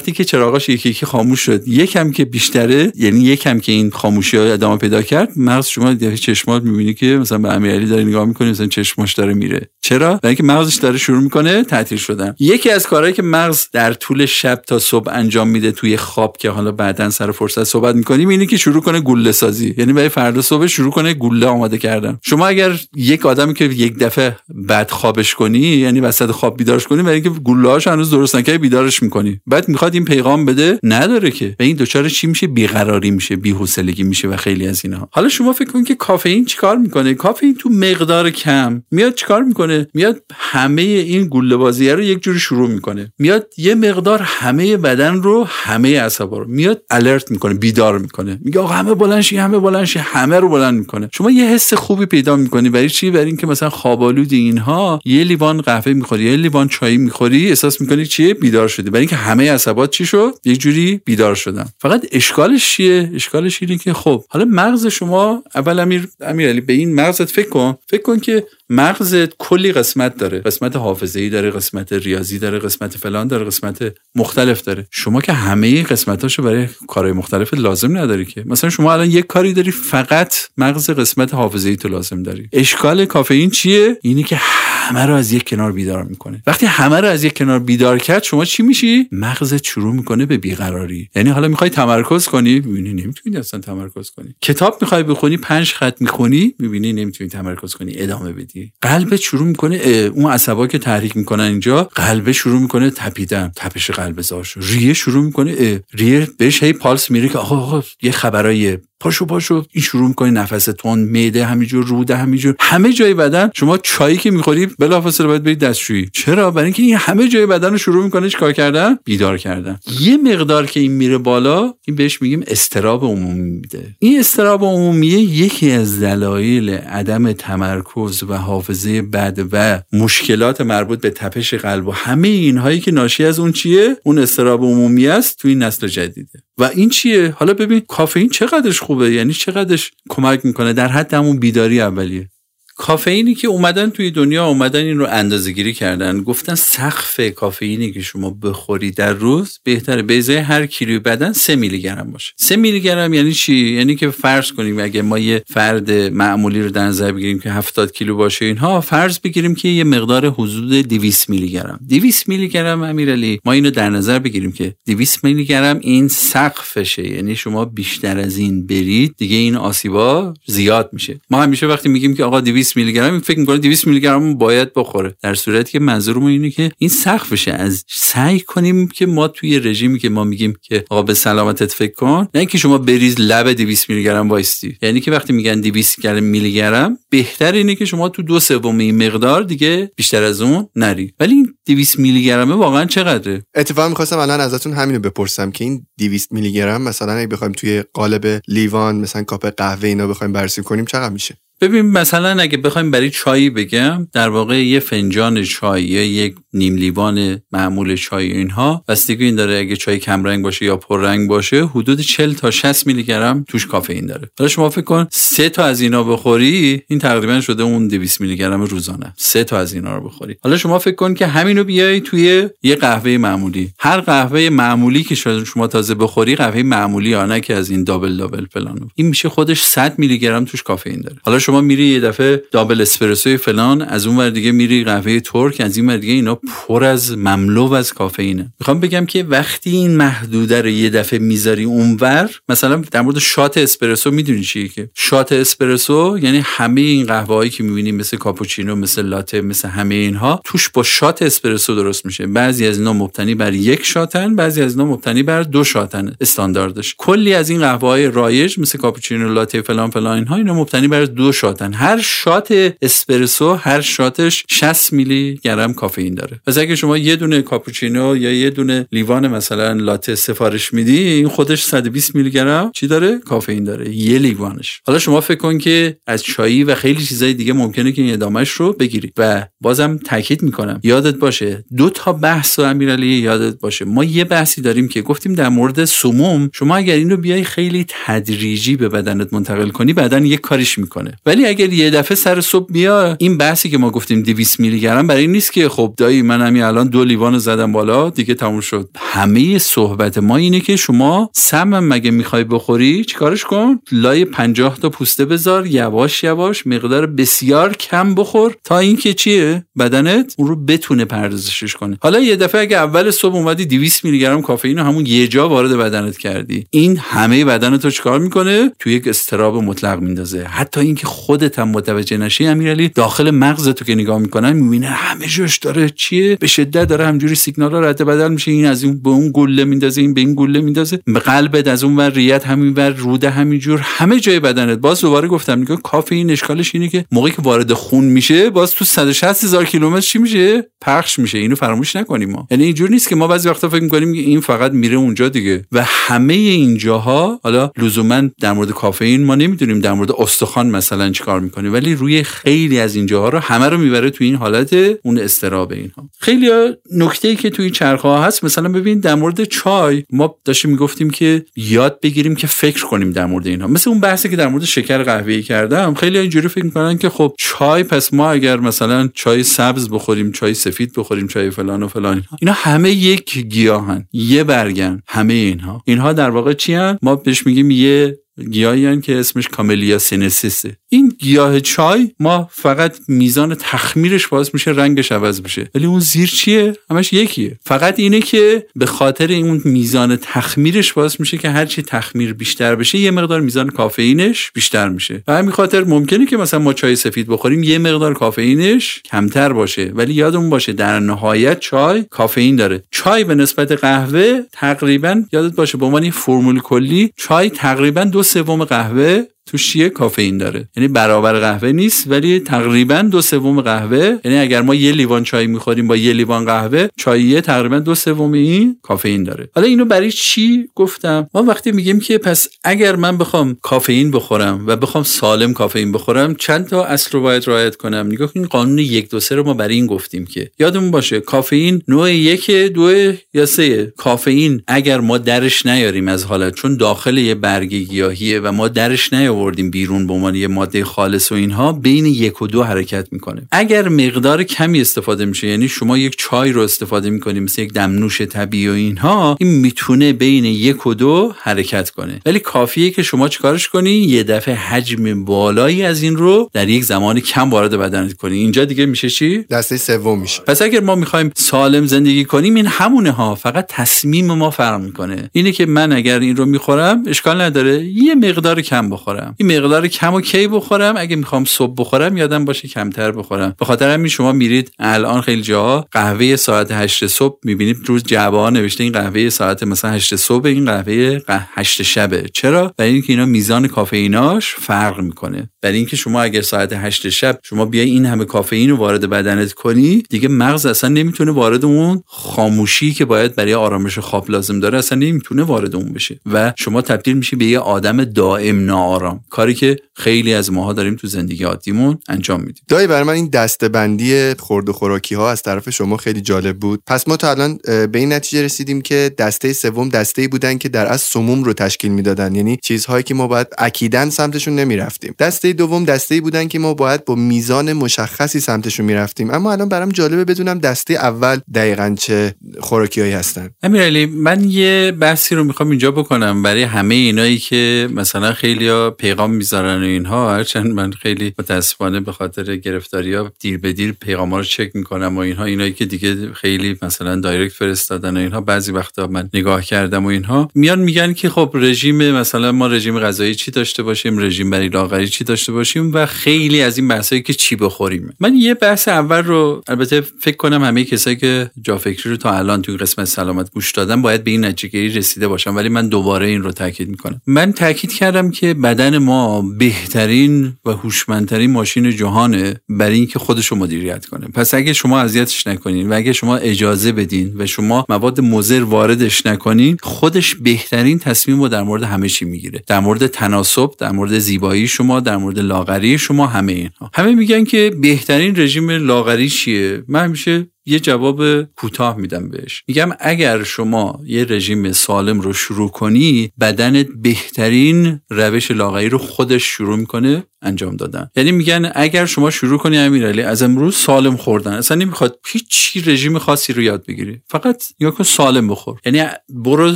وقتی که چراغاش یکی یکی خاموش شد یکم که بیشتره یعنی یکم که این خاموشی های ادامه پیدا کرد مغز شما چشمات می‌بینی که مثلا به امیرعلی داره نگاه می‌کنه مثلا چشماش داره میره. چرا؟ برای اینکه مغزش داره شروع می‌کنه تعطیل شدن. یکی از کارهایی که مغز در طول شب تا صبح انجام میده توی خواب که حالا بعدا سر فرصت صحبت می‌کنیم اینه که شروع کنه گوله سازی. یعنی برای فردا صبح شروع کنه گوله آماده کردن. شما اگر یک آدمی که یک دفعه بعد خوابش کنی یعنی وسط خواب بیدارش کنی برای اینکه گوله هاش هنوز درست نکردی بیدارش می‌کنی. بعد می‌خواد این پیغام بده نداره که. به این دچار چی میشه؟ بیقراری میشه بی‌حوصلگی میشه و خیلی از اینها حالا شما فکر کن که کافئین چیکار می‌کنه؟ کافئین تو مقدار کم. میاد چیکار می‌کنه؟ میاد همه این گوله بازی رو یک جوری شروع می‌کنه. میاد یه مقدار همه بدن رو همه عصبا رو میاد الرت می‌کنه بیدار می‌کنه. میگه آقا همه بلند شی همه بلند شی همه رو بلند می‌کنه. شما یه حس خوبی پیدا می‌کنی. برای چی؟ برای اینکه مثلا خوابالود اینها یه لیوان قهوه می‌خوری یه لیوان چای می‌خوری احساس می‌کنی چیه؟ بیدار شدی. برای اینکه همه عصبات چی شد؟ یه جوری بیدار شدن فقط اشکالش چیه؟ اشکالش اینه که خب حالا مغز شما اول امیر امیرعلی به این مغزت فکر کن. فکر کن که مغزت کلی قسمت داره. قسمت حافظه ای داره قسمت ریاضی داره قسمت فلان داره قسمت مختلف داره. شما که همه قسمتاشو برای کارهای مختلف لازم نداری که. مثلا شما الان یک کاری داری فقط مغز قسمت حافظه ای تو لازم داری. اشکال کافئین چیه؟ اینی که همه رو از یک کنار بیدار می‌کنه. وقتی همه رو از یک کنار بیدار کرد شما چی میشی؟ مغزت شروع می‌کنه به بیقراری. یعنی حالا می‌خوای تمرکز کنی می‌بینی نمی‌تونی اصلا تمرکز کنی. کتاب می‌خوای بخونی پنج خط می‌خونی می‌بینی نمی‌تونی تمرکز کنی. ادامه بدی. قلب شروع می‌کنه اون عصبا که تحریک می‌کنن اینجا قلب شروع می‌کنه تپیدن تپش قلب زار ریه شروع می‌کنه ریه بهش هی پالس میره که آقا, آقا یه خبرای پاشو پاشو این شروع می‌کنی نفس تون معده همینجور روده همینجور همه جای بدن شما چایی که می‌خوری بلافاصله باید برید دستشویی. چرا؟ برای اینکه این همه جای بدن رو شروع می‌کنه کار کردن؟ بیدار کردن. یه مقدار که این میره بالا این بهش میگیم استراب عمومی میده. این استراب عمومی یکی از دلایل عدم تمرکز و حافظه بد و مشکلات مربوط به تپش قلب و همه اینهایی که ناشی از اون چیه؟ اون استراب عمومی است توی نسل جدیده. و این چیه؟ حالا ببین کافئین چقدرش خوبه؟ یعنی چقدرش کمک می‌کنه؟ در حد همون بیداری اولیه. کافئینی که اومدن توی دنیا اومدن این رو اندازه گیری کردن گفتن سقف کافئینی که شما بخوری در روز بهتره. به ازای هر کیلوی بدن 3 میلی گرم باشه. 3 میلی گرم یعنی چی؟ یعنی که فرض کنیم اگه ما یه فرد معمولی رو در نظر بگیریم که 70 کیلو باشه اینها فرض بگیریم که یه مقدار حدود 200 میلی گرم. 200 میلی گرم امیرعلی ما اینو در نظر بگیریم که 200 میلی گرم این سقفشه. یعنی شما بیشتر از این برید دیگه این آسیبا زیاد میشه. ما همیشه وقتی میگیم که آقا 200 میلی گرم فکر می‌کنه 200 میلی گرم باید بخوره. در صورتی که منظورمون اینه که این سقفشه از سعی کنیم که ما توی رژیمی که ما میگیم که آقا به سلامتت فکر کن نه اینکه شما بریز لب 200 میلی گرم وایستی. یعنی که وقتی میگن 200 گرم میلی گرم بهتر اینه که شما تو دو سوم این مقدار دیگه بیشتر از اون نری. ولی این 200 میلی گرمه واقعا چقدره؟ اتفاقا می‌خواستم الان ازتون همینو بپرسم که این 200 میلی گرم مثلا اگه بخوایم توی قالب لیوان مثلا کاپ قهوه اینا بخوایم بررسی کنیم چقدر میشه؟ ببین مثلا اگه بخوایم برای چایی بگم در واقع یه فنجان چای یا یک نیم لیوان معمول چای اینها. بستگی این داره اگه چای کم رنگ باشه یا پر رنگ باشه حدود 40 تا 60 میلی گرم توش کافئین داره. حالا شما فکر کن سه تا از اینا بخوری این تقریبا شده اون 200 میلی گرم روزانه. سه تا از اینا رو بخوری. حالا شما فکر کن که همینو بیای توی یه قهوه معمولی. هر قهوه معمولی که شما تازه بخوری قهوه معمولی آنه که از این double double فلان. این میشه خودش 100 میلی گرم توش کافئین داره. حالا شما میری یه دفعه double espresso ی فلان از اون ور دیگه میری قهوه ترک از این ور دیگه اینا پر از مملو از کافئینه. می‌خوام بگم که وقتی این محدوده رو یه دفعه می‌ذاری اونور مثلا در مورد shot espresso می‌دونی چیه که؟ shot espresso یعنی همه این قهوه هایی که می‌بینیم مثل کاپوچینو مثل لاته مثل همه اینها توش با shot espresso درست میشه. بعضی از اینا مبتنی بر یک shot ن بعضی از اینا مبتنی بر دو shot ن استانداردش. کلی از این قهوه های رایج مثل کاپوچینو لاته فلان فلان اینها اینا مبتنی بر دو شاتن. هر شات اسپرسو هر شاتش 60 میلی گرم کافئین داره. پس اگه شما یه دونه کاپوچینو یا یه دونه لیوان مثلا لاته سفارش میدی این خودش 120 میلی گرم چی داره؟ کافئین داره. یه لیوانش. حالا شما فکر کن که از چایی و خیلی چیزای دیگه ممکنه که این ادامهش رو بگیری. و بازم تاکید می‌کنم. یادت باشه دو تا بحث و امیرعلی یادت باشه. ما یه بحثی داریم که گفتیم در مورد سموم. شما اگر اینو بیای خیلی تدریجی به بدنت منتقل کنی بدن یه کاریش می‌کنه. ولی اگر یه دفعه سر صبح بیا این بحثی که ما گفتیم 200 میلی گرم برای این نیست که خب دایی من همین الان دو لیوان زدم بالا دیگه تموم شد. همه صحبت ما اینه که شما سم مگه می‌خوای بخوری؟ چیکارش کن؟ لای 50 تا پوسته بذار یواش یواش مقدار بسیار کم بخور. تا اینکه چیه؟ بدنت اون رو بتونه پردازشش کنه. حالا یه دفعه اگه اول صبح اومدی 200 میلی گرم کافئین رو همون یه جا وارد بدنت کردی. این همه بدنت رو چیکار می‌کنه؟ تو یک استراب مطلق میندازه. حتی اینکه خودت هم متوجه نشی امیرعلی داخل مغز تو که نگاه می‌کنن می‌بینه همه جوش داره چیه؟ به شدت داره همجوری سیگنال رد بدل میشه. این از این به اون گله میندازه این به این گله میندازه. قلبت از اون ور ریت همین ور روده همینجور. همه جای بدنت. باز دوباره گفتم میگه کافئین اشکالش اینه که موقعی که وارد خون میشه باز تو 160 هزار کیلومتر چی میشه؟ پخش میشه. اینو فراموش نکنیم ما. یعنی اینجور نیست که ما بعضی وقتا فکر می‌کنیم این فقط میره اونجا دیگه. و همه این جاها حالا لزوما در مورد کافئین ما نمی‌دونیم در مورد استخوان مثلا چیکار می‌کنه. ولی روی خیلی از این جاها رو همه رو می‌بره تو این حالت اون استراب اینها خیلی نکته ای که توی چرخه ها هست مثلا ببین در مورد چای ما داشتیم می‌گفتیم که یاد بگیریم که فکر کنیم در مورد اینها. مثل اون بحثی که در مورد شکر قهوه‌ای کردم خیلی اینجوری فکر می‌کنن که خب چای پس ما اگر مثلا چای سبز بخوریم چای سفید بخوریم چای فلان و فلان اینا همه یک گیاهن یه برگن همه اینها. اینها در واقع چی ما بهش میگیم یه گیاهی که اسمش کاملیا سینسیسه. این گیاه چای ما فقط میزان تخمیرش باعث میشه رنگش عوض بشه. ولی اون زیر چیه؟ همش یکیه. فقط اینه که به خاطر اون میزان تخمیرش باعث میشه که هرچی تخمیر بیشتر بشه یه مقدار میزان کافئینش بیشتر میشه. و همین خاطر ممکنه که مثلا ما چای سفید بخوریم یه مقدار کافئینش کمتر باشه. ولی یادمون باشه در نهایت چای کافئین داره. چای به نسبت قهوه تقریبا یادت باشه به عنوان فرمول کلی چای تقریبا دو سوم قهوه توش چیه کافئین داره. یعنی برابر قهوه نیست ولی تقریبا دو سوم قهوه. یعنی اگر ما یه لیوان چای می‌خوریم با یه لیوان قهوه چاییه تقریبا دو سوم این کافئین داره. حالا اینو برای چی گفتم؟ ما وقتی میگیم که پس اگر من بخوام کافئین بخورم و بخوام سالم کافئین بخورم چند تا اصل رو باید رعایت کنم؟ نگاه این قانون یک دو سه رو ما برای این گفتیم که یادمون باشه کافئین نوع یک دو یا سه. کافئین اگر ما درش نیاریم از حالت چون داخل یه برگ گیاهیه و ما درش نیاریم آوردیم بیرون به عنوان یه ماده خالص و اینها بین یک و دو حرکت می‌کنه. اگر مقدار کمی استفاده میشه یعنی شما یک چای رو استفاده می‌کنیم مثل یک دمنوش طبیعی و اینها این می‌تونه بین یک و دو حرکت کنه. ولی کافیه که شما چیکارش کنی؟ یه دفعه حجم بالایی از این رو در یک زمان کم وارد بدنت کنی. اینجا دیگه میشه چی؟ دسته سوم میشه. پس اگر ما می‌خوایم سالم زندگی کنیم این همونه ها فقط تصمیم ما فرق می‌کنه. اینه که من اگر این رو می‌خورم اشکال نداره. یه مقدار کم بخورم. این مقدار کم و کی بخورم؟ اگه می‌خوام صبح بخورم یادم باشه کمتر بخورم. به خاطر همین شما میرید الان خیلی جاها قهوه ساعت 8 صبح می‌بینید روز جواب نوشته این قهوه ساعت مثلا 8 صبح این قهوه 8 شبه. چرا؟ برای اینکه اینا میزان کافئیناش فرق می‌کنه. برای اینکه شما اگر ساعت 8 شب شما بیای این همه کافئین رو وارد بدنت کنی دیگه مغز اصلا نمی‌تونه وارد اون خاموشی که باید برای آرامش خواب لازم داره اصلا نمی‌تونه وارد اون بشه. و شما تبدیل میشی به یه آدم دائم ناآرام. کاری که خیلی از ماها داریم تو زندگی عادیمون انجام میدیم. دایی برای من این دستبندی خورد و خوراکی ها از طرف شما خیلی جالب بود. پس ما تا الان به این نتیجه رسیدیم که دسته سوم دسته بودن که در از سموم رو تشکیل می‌دادن. یعنی چیزهایی که ما باید اکیدن سمتشون نمی‌رفتیم. دسته دوم دسته بودن که ما باید با میزان مشخصی سمتشون می‌رفتیم. اما الان برام جالبه بدونم دسته اول دقیقا چه خوراکیهایی هستن. امیرعلی من یه بحثی رو می‌خوام اینجا بکنم برای همه اینایی که مثلا خیلی پیغام می‌ذارن و اینها هرچند من خیلی متاسفانه به خاطر گرفتاری ها دیر به دیر پیغام ها رو چک می‌کنم و اینها اینایی که دیگه خیلی مثلا دایرکت فرستادن و اینها بعضی وقتا من نگاه کردم و اینها. میان میگن که خب رژیم مثلا ما رژیم غذایی چی داشته باشیم رژیم برای لاغری چی داشته باشیم و خیلی از این بحثایی که چی بخوریم. من یه بحث اول رو البته فکر کنم همه کسایی که جا فکری رو تا الان توی قسمت سلامت گوش دادن باید به این نتیجه رسیده باشم ولی من دوباره این رو تاکید می‌کنم. من تاکید کردم که بدن ما بهترین و هوشمندترین ماشین جهانه برای اینکه خودش رو مدیریت کنه. پس اگه شما اذیتش نکنین و اگه شما اجازه بدین و شما مواد مضر واردش نکنین خودش بهترین تصمیم رو در مورد همه چی می‌گیره. در مورد تناسب در مورد زیبایی شما در مورد لاغری شما همه اینها. همه میگن که بهترین رژیم لاغری چیه؟ من همیشه یه جواب کوتاه میدم بهش. میگم اگر شما یه رژیم سالم رو شروع کنی بدنت بهترین روش لاغری رو خودش شروع می‌کنه. انجام دادن. یعنی میگن اگر شما شروع کنی امیرعلی از امروز سالم خوردن. اصلا نمی‌خواد هیچ رژیم خاصی رو یاد بگیری. فقط یا که سالم بخور. یعنی برو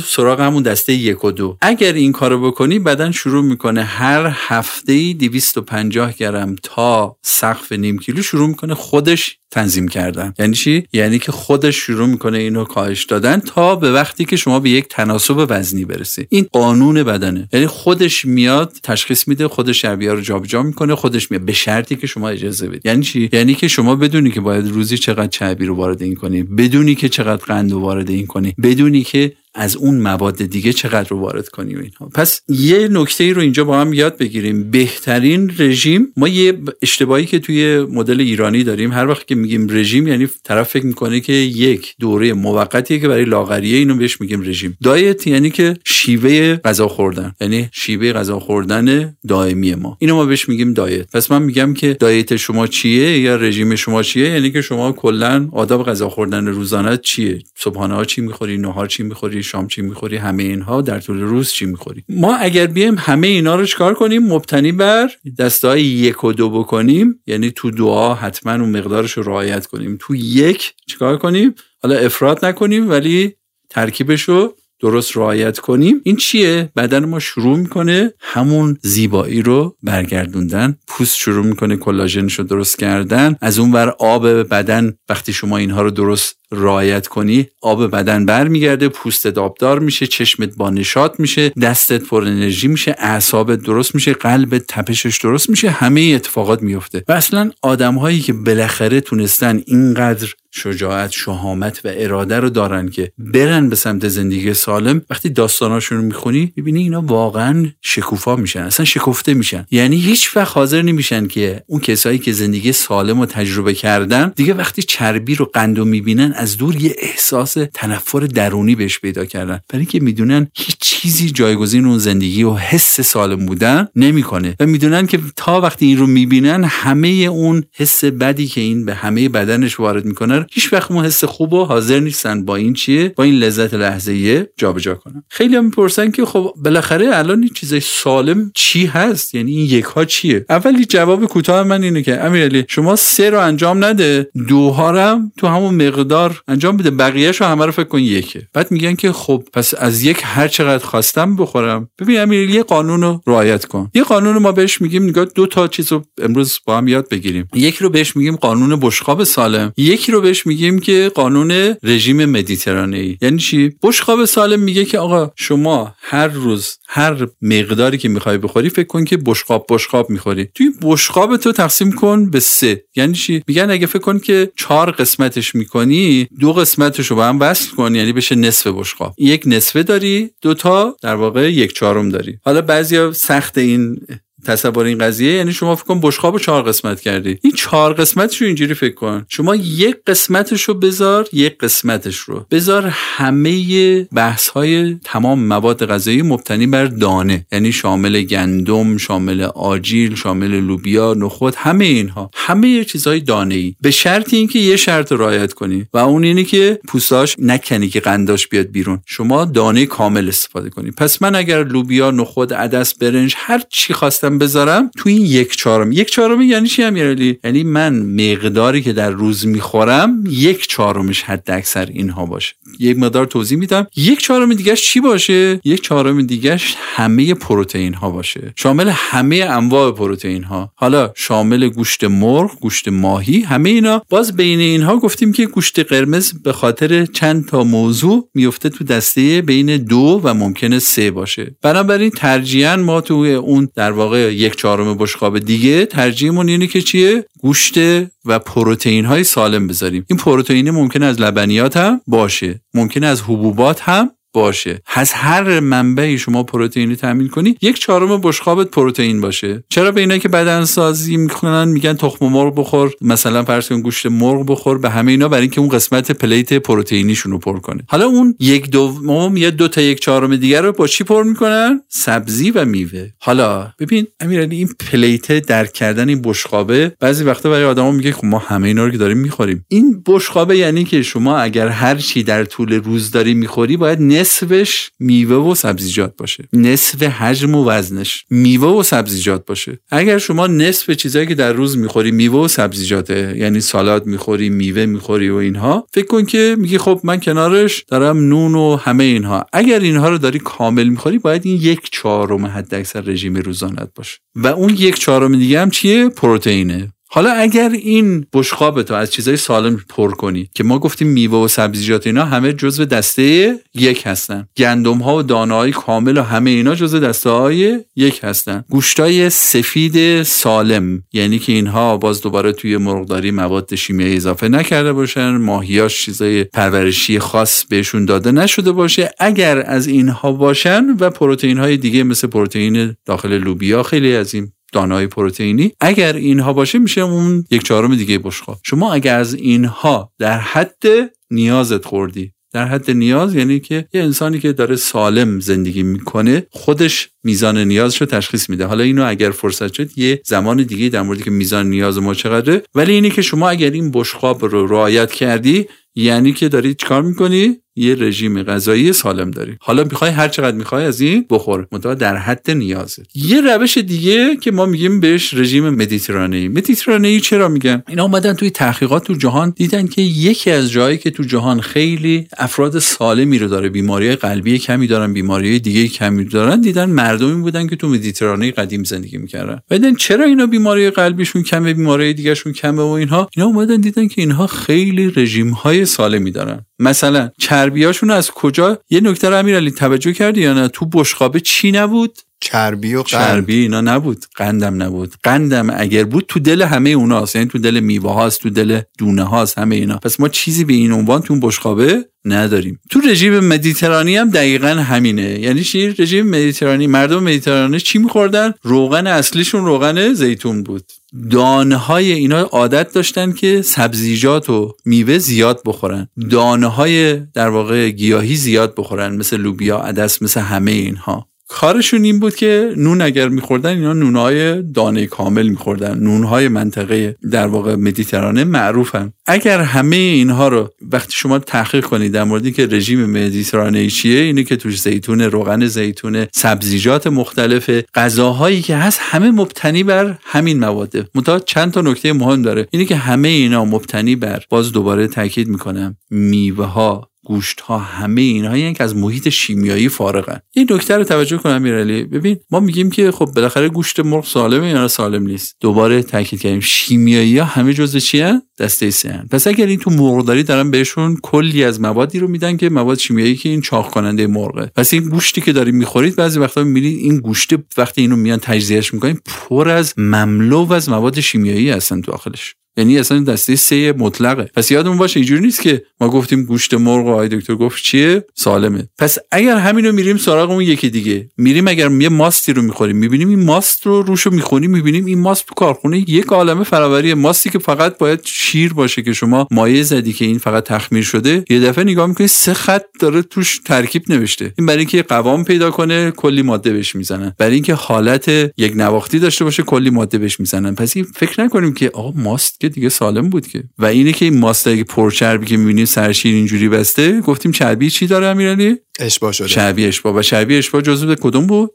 سراغ همون دسته یک و دو. اگر این کارو بکنی بدن شروع می‌کنه هر هفته 250 گرم تا سقف نیم کیلو شروع می‌کنه خودش تنظیم کردن. یعنی چی؟ یعنی که خودش شروع می‌کنه اینو کاهش دادن تا به وقتی که شما به یک تناسب وزنی برسی. این قانون بدنه. یعنی خودش میاد تشخیص میده خودش چربی‌ها رو جابجا می‌کنه خودش میاد. به شرطی که شما اجازه بدید یعنی چی؟ یعنی که شما بدونی که باید روزی چقدر چربی رو وارد این کنی بدونی که چقدر قند رو وارد این کنی بدونی که از اون مواد دیگه چقدر رو وارد کنیم اینها. پس یه نکته ای رو اینجا با هم یاد بگیریم. بهترین رژیم ما یه اشتباهی که توی مدل ایرانی داریم هر وقت که میگیم رژیم یعنی طرف فکر می‌کنه که یک دوره موقتیه که برای لاغریه اینو بهش میگیم رژیم. دایت یعنی که شیوه غذا خوردن یعنی شیوه غذا خوردن دائمی ما. اینو ما بهش میگیم دایت. پس من میگم که دایت شما چیه یا رژیم شما چیه؟ یعنی که شما کلا آداب غذا خوردن روزانه چیه؟ صبحانه ها چی می‌خوری؟ نهار چی می‌خوری؟ شام چی می‌خوری همه اینها در طول روز چی می‌خوری؟ ما اگر بیایم همه اینا رو چکار کنیم؟ مبتنی بر دستای یک و دو بکنیم یعنی تو دعا حتما اون مقدارش رو رعایت کنیم. تو یک چیکار کنیم؟ حالا افراد نکنیم ولی ترکیبش رو درست رعایت کنیم. این چیه؟ بدن ما شروع می‌کنه همون زیبایی رو برگردوندن. پوست شروع می‌کنه کلاژنش رو درست کردن. از اون ور آب بدن وقتی شما اینها رو درست رعایت کنی آب بدن برمیگرده پوست دابدار میشه چشمت با نشاط میشه دستت پر انرژی میشه اعصابت درست میشه قلبت تپشش درست میشه همه اتفاقات میفته. و اصلا آدم هایی که بالاخره تونستن اینقدر شجاعت شهامت و اراده رو دارن که برن به سمت زندگی سالم وقتی داستاناشون رو می‌خونی می‌بینی اینا واقعا شکوفا میشن اصلا شکفته میشن. یعنی هیچ وقت حاضر نمیشن که اون کسایی که زندگی سالم رو تجربه کردن دیگه وقتی چربی رو قندو می‌بینن از دور یه احساس تنفر درونی بهش پیدا کردن. برای اینکه می‌دونن هیچ چیزی جایگزین اون زندگی و حس سالم بودن نمی‌کنه. و می‌دونن که تا وقتی این رو می‌بینن همه اون حس بدی که این به همه بدنش وارد می‌کنه هیچ وقت اون حس خوب و حاضر نیستن با این چیه؟ با این لذت لحظه جابجا کنن. خیلی هم می‌پرسن که خب بالاخره الان این چیزای سالم چی هست؟ یعنی این یک ها چیه؟ اولی جواب کوتاه من اینه که امیرعلی شما سه رو انجام نده. دوها هم تو همون مقدار انجام بده. بقیه‌شو همه رو فکر کن یکه. بعد میگن که خب پس از یک هر چقدر خواستم بخورم. ببین امیرعلی یه قانون رو رعایت کن. یه قانون ما بهش میگیم نگاه دو تا چیز رو امروز با هم یاد بگیریم. یک رو بهش میگیم قانون بشقاب سالم. یکی رو بهش میگیم که قانون رژیم مدیترانه ای یعنی چی؟ بشقاب سالم میگه که آقا شما هر روز هر مقداری که می‌خوای بخوری فکر کن که بشقاب بشقاب می‌خوری. توی بشقاب تو تقسیم کن به سه. یعنی چی؟ میگن اگه فکر کن که چهار قسمتش می‌کنی دو قسمتش رو با هم وصل کن یعنی بشه نصف بشقاب یک نصفه داری دو تا در واقع یک چهارم داری. حالا بعضیا سخت این تصور این قضیه یعنی شما فکر کن بشقاب رو چهار قسمت کردی. این چهار قسمتش رو اینجوری فکر کن. شما یک قسمتش رو بذار یک قسمتش رو. بذار همه بحث های تمام مواد غذایی مبتنی بر دانه. یعنی شامل گندم شامل آجیل شامل لوبیا نخود همه اینها. همه چیزهای دانه ای به شرط اینکه یه شرط رعایت کنی. و اون اینه که پوستاش نکنی که قنداش بیاد بیرون. شما دانه کامل استفاده کنی. پس من اگر لوبیا نخود عدس برنج هر چی خواستم بذارم تو این یک چهارم. یک چهارم یعنی چی امیرعلی یعنی من مقداری که در روز می‌خورم یک چهارمش حد اکثر اینها باشه. یک مقدار توضیح میدم. یک چهارم دیگه چی باشه؟ یک چهارم دیگه همه پروتئین ها باشه. شامل همه انواع پروتئین ها حالا شامل گوشت مرغ گوشت ماهی همه اینا. باز بین اینها گفتیم که گوشت قرمز به خاطر چند تا موضوع میفته تو دسته بین دو و ممکنه سه باشه. بنابراین ترجیحاً ما تو اون در واقع یک چهارم بشقاب دیگه ترجیحمون اینه که چیه؟ گوشت و پروتئین های سالم بذاریم. این پروتئین ممکن از لبنیات هم باشه ممکن از حبوبات هم باشه. از هر منبعی شما پروتئینی تامین کنی یک چهارم بشقابت پروتئین باشه. چرا به اینا که بدن سازی می‌کنن میگن تخم مرغ بخور مثلا فرض کن گوشت مرغ بخور به همه اینا برای اینکه اون قسمت plate پروتئینیشون رو پر کنه. حالا اون یک دوم یا دو تا یک چهارم دیگر رو با چی پر می‌کنن؟ سبزی و میوه. حالا ببین امیرعلی این plate درک کردن این بشقابه بعضی وقتا برای آدما میگه خب ما همه اینا رو که داریم می‌خوریم. این بشقابه یعنی که شما اگر هر چی در طول روز داری می‌خوری باید نصفش میوه و سبزیجات باشه. نصف حجم و وزنش میوه و سبزیجات باشه. اگر شما نصف چیزایی که در روز می‌خوری میوه و سبزیجاته یعنی سالاد می‌خوری میوه می‌خوری و اینها فکر کن که میگی خب من کنارش دارم نون و همه اینها. اگر اینها رو داری کامل می‌خوری باید این یک چهارم حد اکثر رژیم روزانت باشه. و اون یک چهارم دیگه هم چیه؟ پروتئینه. حالا اگر این بشقاب تو از چیزای سالم پر کنی که ما گفتیم میوه و سبزیجات اینا همه جزو دسته یک هستن. گندم ها و دانه های کامل و همه اینا جزو دسته های یک هستن. گوشتای سفید سالم یعنی که اینها باز دوباره توی مرغداری مواد شیمیایی اضافه نکرده باشن ماهیاش چیزای پرورشی خاص بهشون داده نشده باشه. اگر از اینها باشن و پروتئین های دیگه مثل پروتئین داخل لوبیا خیلی از این دانای پروتئینی. اگر اینها باشه میشه اون یک چهارم دیگه بشقاب. شما اگر از اینها در حد نیازت خوردی در حد نیاز یعنی که یه انسانی که داره سالم زندگی می‌کنه خودش میزان نیازش رو تشخیص میده. حالا اینو اگر فرصت شد یه زمان دیگه در موردی که میزان نیاز ما چقدره. ولی اینی که شما اگر این بشقاب رو رعایت کردی یعنی که داری چیکار می‌کنی؟ یه رژیم غذایی سالم داری. حالا می‌خوای هر چقدر می‌خوای از این بخور. منتها در حد نیازه. یه روش دیگه که ما میگیم بهش رژیم مدیترانه‌ای. مدیترانه‌ای چرا میگن؟ اینا اومدن توی تحقیقات تو جهان دیدن که یکی از جایی که تو جهان خیلی افراد سالمی رو داره بیماری قلبی کمی دارن بیماری دیگه کمی دارن دیدن مردمی بودن که تو مدیترانه قدیم زندگی می‌کردن. بعدن چرا اینا بیماری قلبیشون کمه بیماری دیگهشون کمه و اینها؟ اینا اومدن دیدن که اینها خیلی رژیم های سالمی دارن. مثلا چربیاشون از کجا؟ یه نکته رو امیرعلی توجه کردی یا نه؟ تو بشقابه چی نبود؟ چربی و قند. چربی اینا نبود قندم نبود. قندم اگر بود تو دل همه اوناست یعنی تو دل میوه هاست تو دل دونه هاست همه اینا. پس ما چیزی به این عنوان تو بشقابه نداریم. تو رژیم مدیترانی هم دقیقا همینه. یعنی چی؟ رژیم مدیترانی مردم مدیترانی چی میخوردن؟ روغن اصلیشون روغن زیتون بود. دانه های اینا عادت داشتن که سبزیجات و میوه زیاد بخورن. دانه های در واقع گیاهی زیاد بخورن مثل لوبیا عدس مثل همه اینها. کارشون این بود که نون اگر میخوردن اینا نونهای دانه کامل میخوردن. نونهای منطقه در واقع مدیترانه معروفن. اگر همه اینها رو وقتی شما تحقیق کنید در موردی که رژیم مدیترانه چیه اینه که توش زیتون روغن زیتون سبزیجات مختلف غذاهایی که هست همه مبتنی بر همین مواده. متا چند تا نکته مهم داره. اینه که همه اینا مبتنی بر باز دوباره تاکید می‌کنم میوه ها گوشت ها همه اینها یعنی که از محیط شیمیایی فارغن. این نکته توجه کنم میرالی ببین ما میگیم که خب بالاخره گوشت مرغ سالمه یا سالم نیست. دوباره تاکید کردیم. شیمیایی ها همه جزء چیه دسته سه پس اگر این تو مرغداری دارن بهشون کلی از موادی رو میدن که مواد شیمیایی که این چاق کننده مرغه. پس این گوشتی که دارید می‌خورید بعضی وقتا می‌بینید این گوشت وقتی اینو میان تجزیهش می‌کنین پر از مملو از مواد شیمیایی هستن داخلش یعنی اصلا دسته سه مطلقه. پس یادمون باشه اینجوری نیست که ما گفتیم گوشت مرغ و آقای دکتر گفت چیه؟ سالمه. پس اگر همینو میریم سراغ اون یکی دیگه. میریم اگر یه ماستی رو می‌خوریم می‌بینیم این ماست رو روشو می‌خونیم می‌بینیم این ماست تو کارخونه یک عالمه فراوری ماستی که فقط باید شیر باشه که شما مایع زدی که این فقط تخمیر شده یه دفعه نگاه می‌کنی سه خط داره توش ترکیب نوشته. این برای اینکه قوام پیدا کنه کلی ماده بهش می‌زنن. برای اینکه حالت یک نواختی داشته باشه کلی ماده بهش می‌زنن. پس این فکر نکنیم که آقا ماست که دیگه سالم بود که. و اینه که این ماست اگه پرچربی که می‌بینیم سرشیر اینجوری بسته گفتیم چربی چی داره امیرعلی؟ اشباه شده. چربی اشباه. و چربی اشباه جزو کدوم بود؟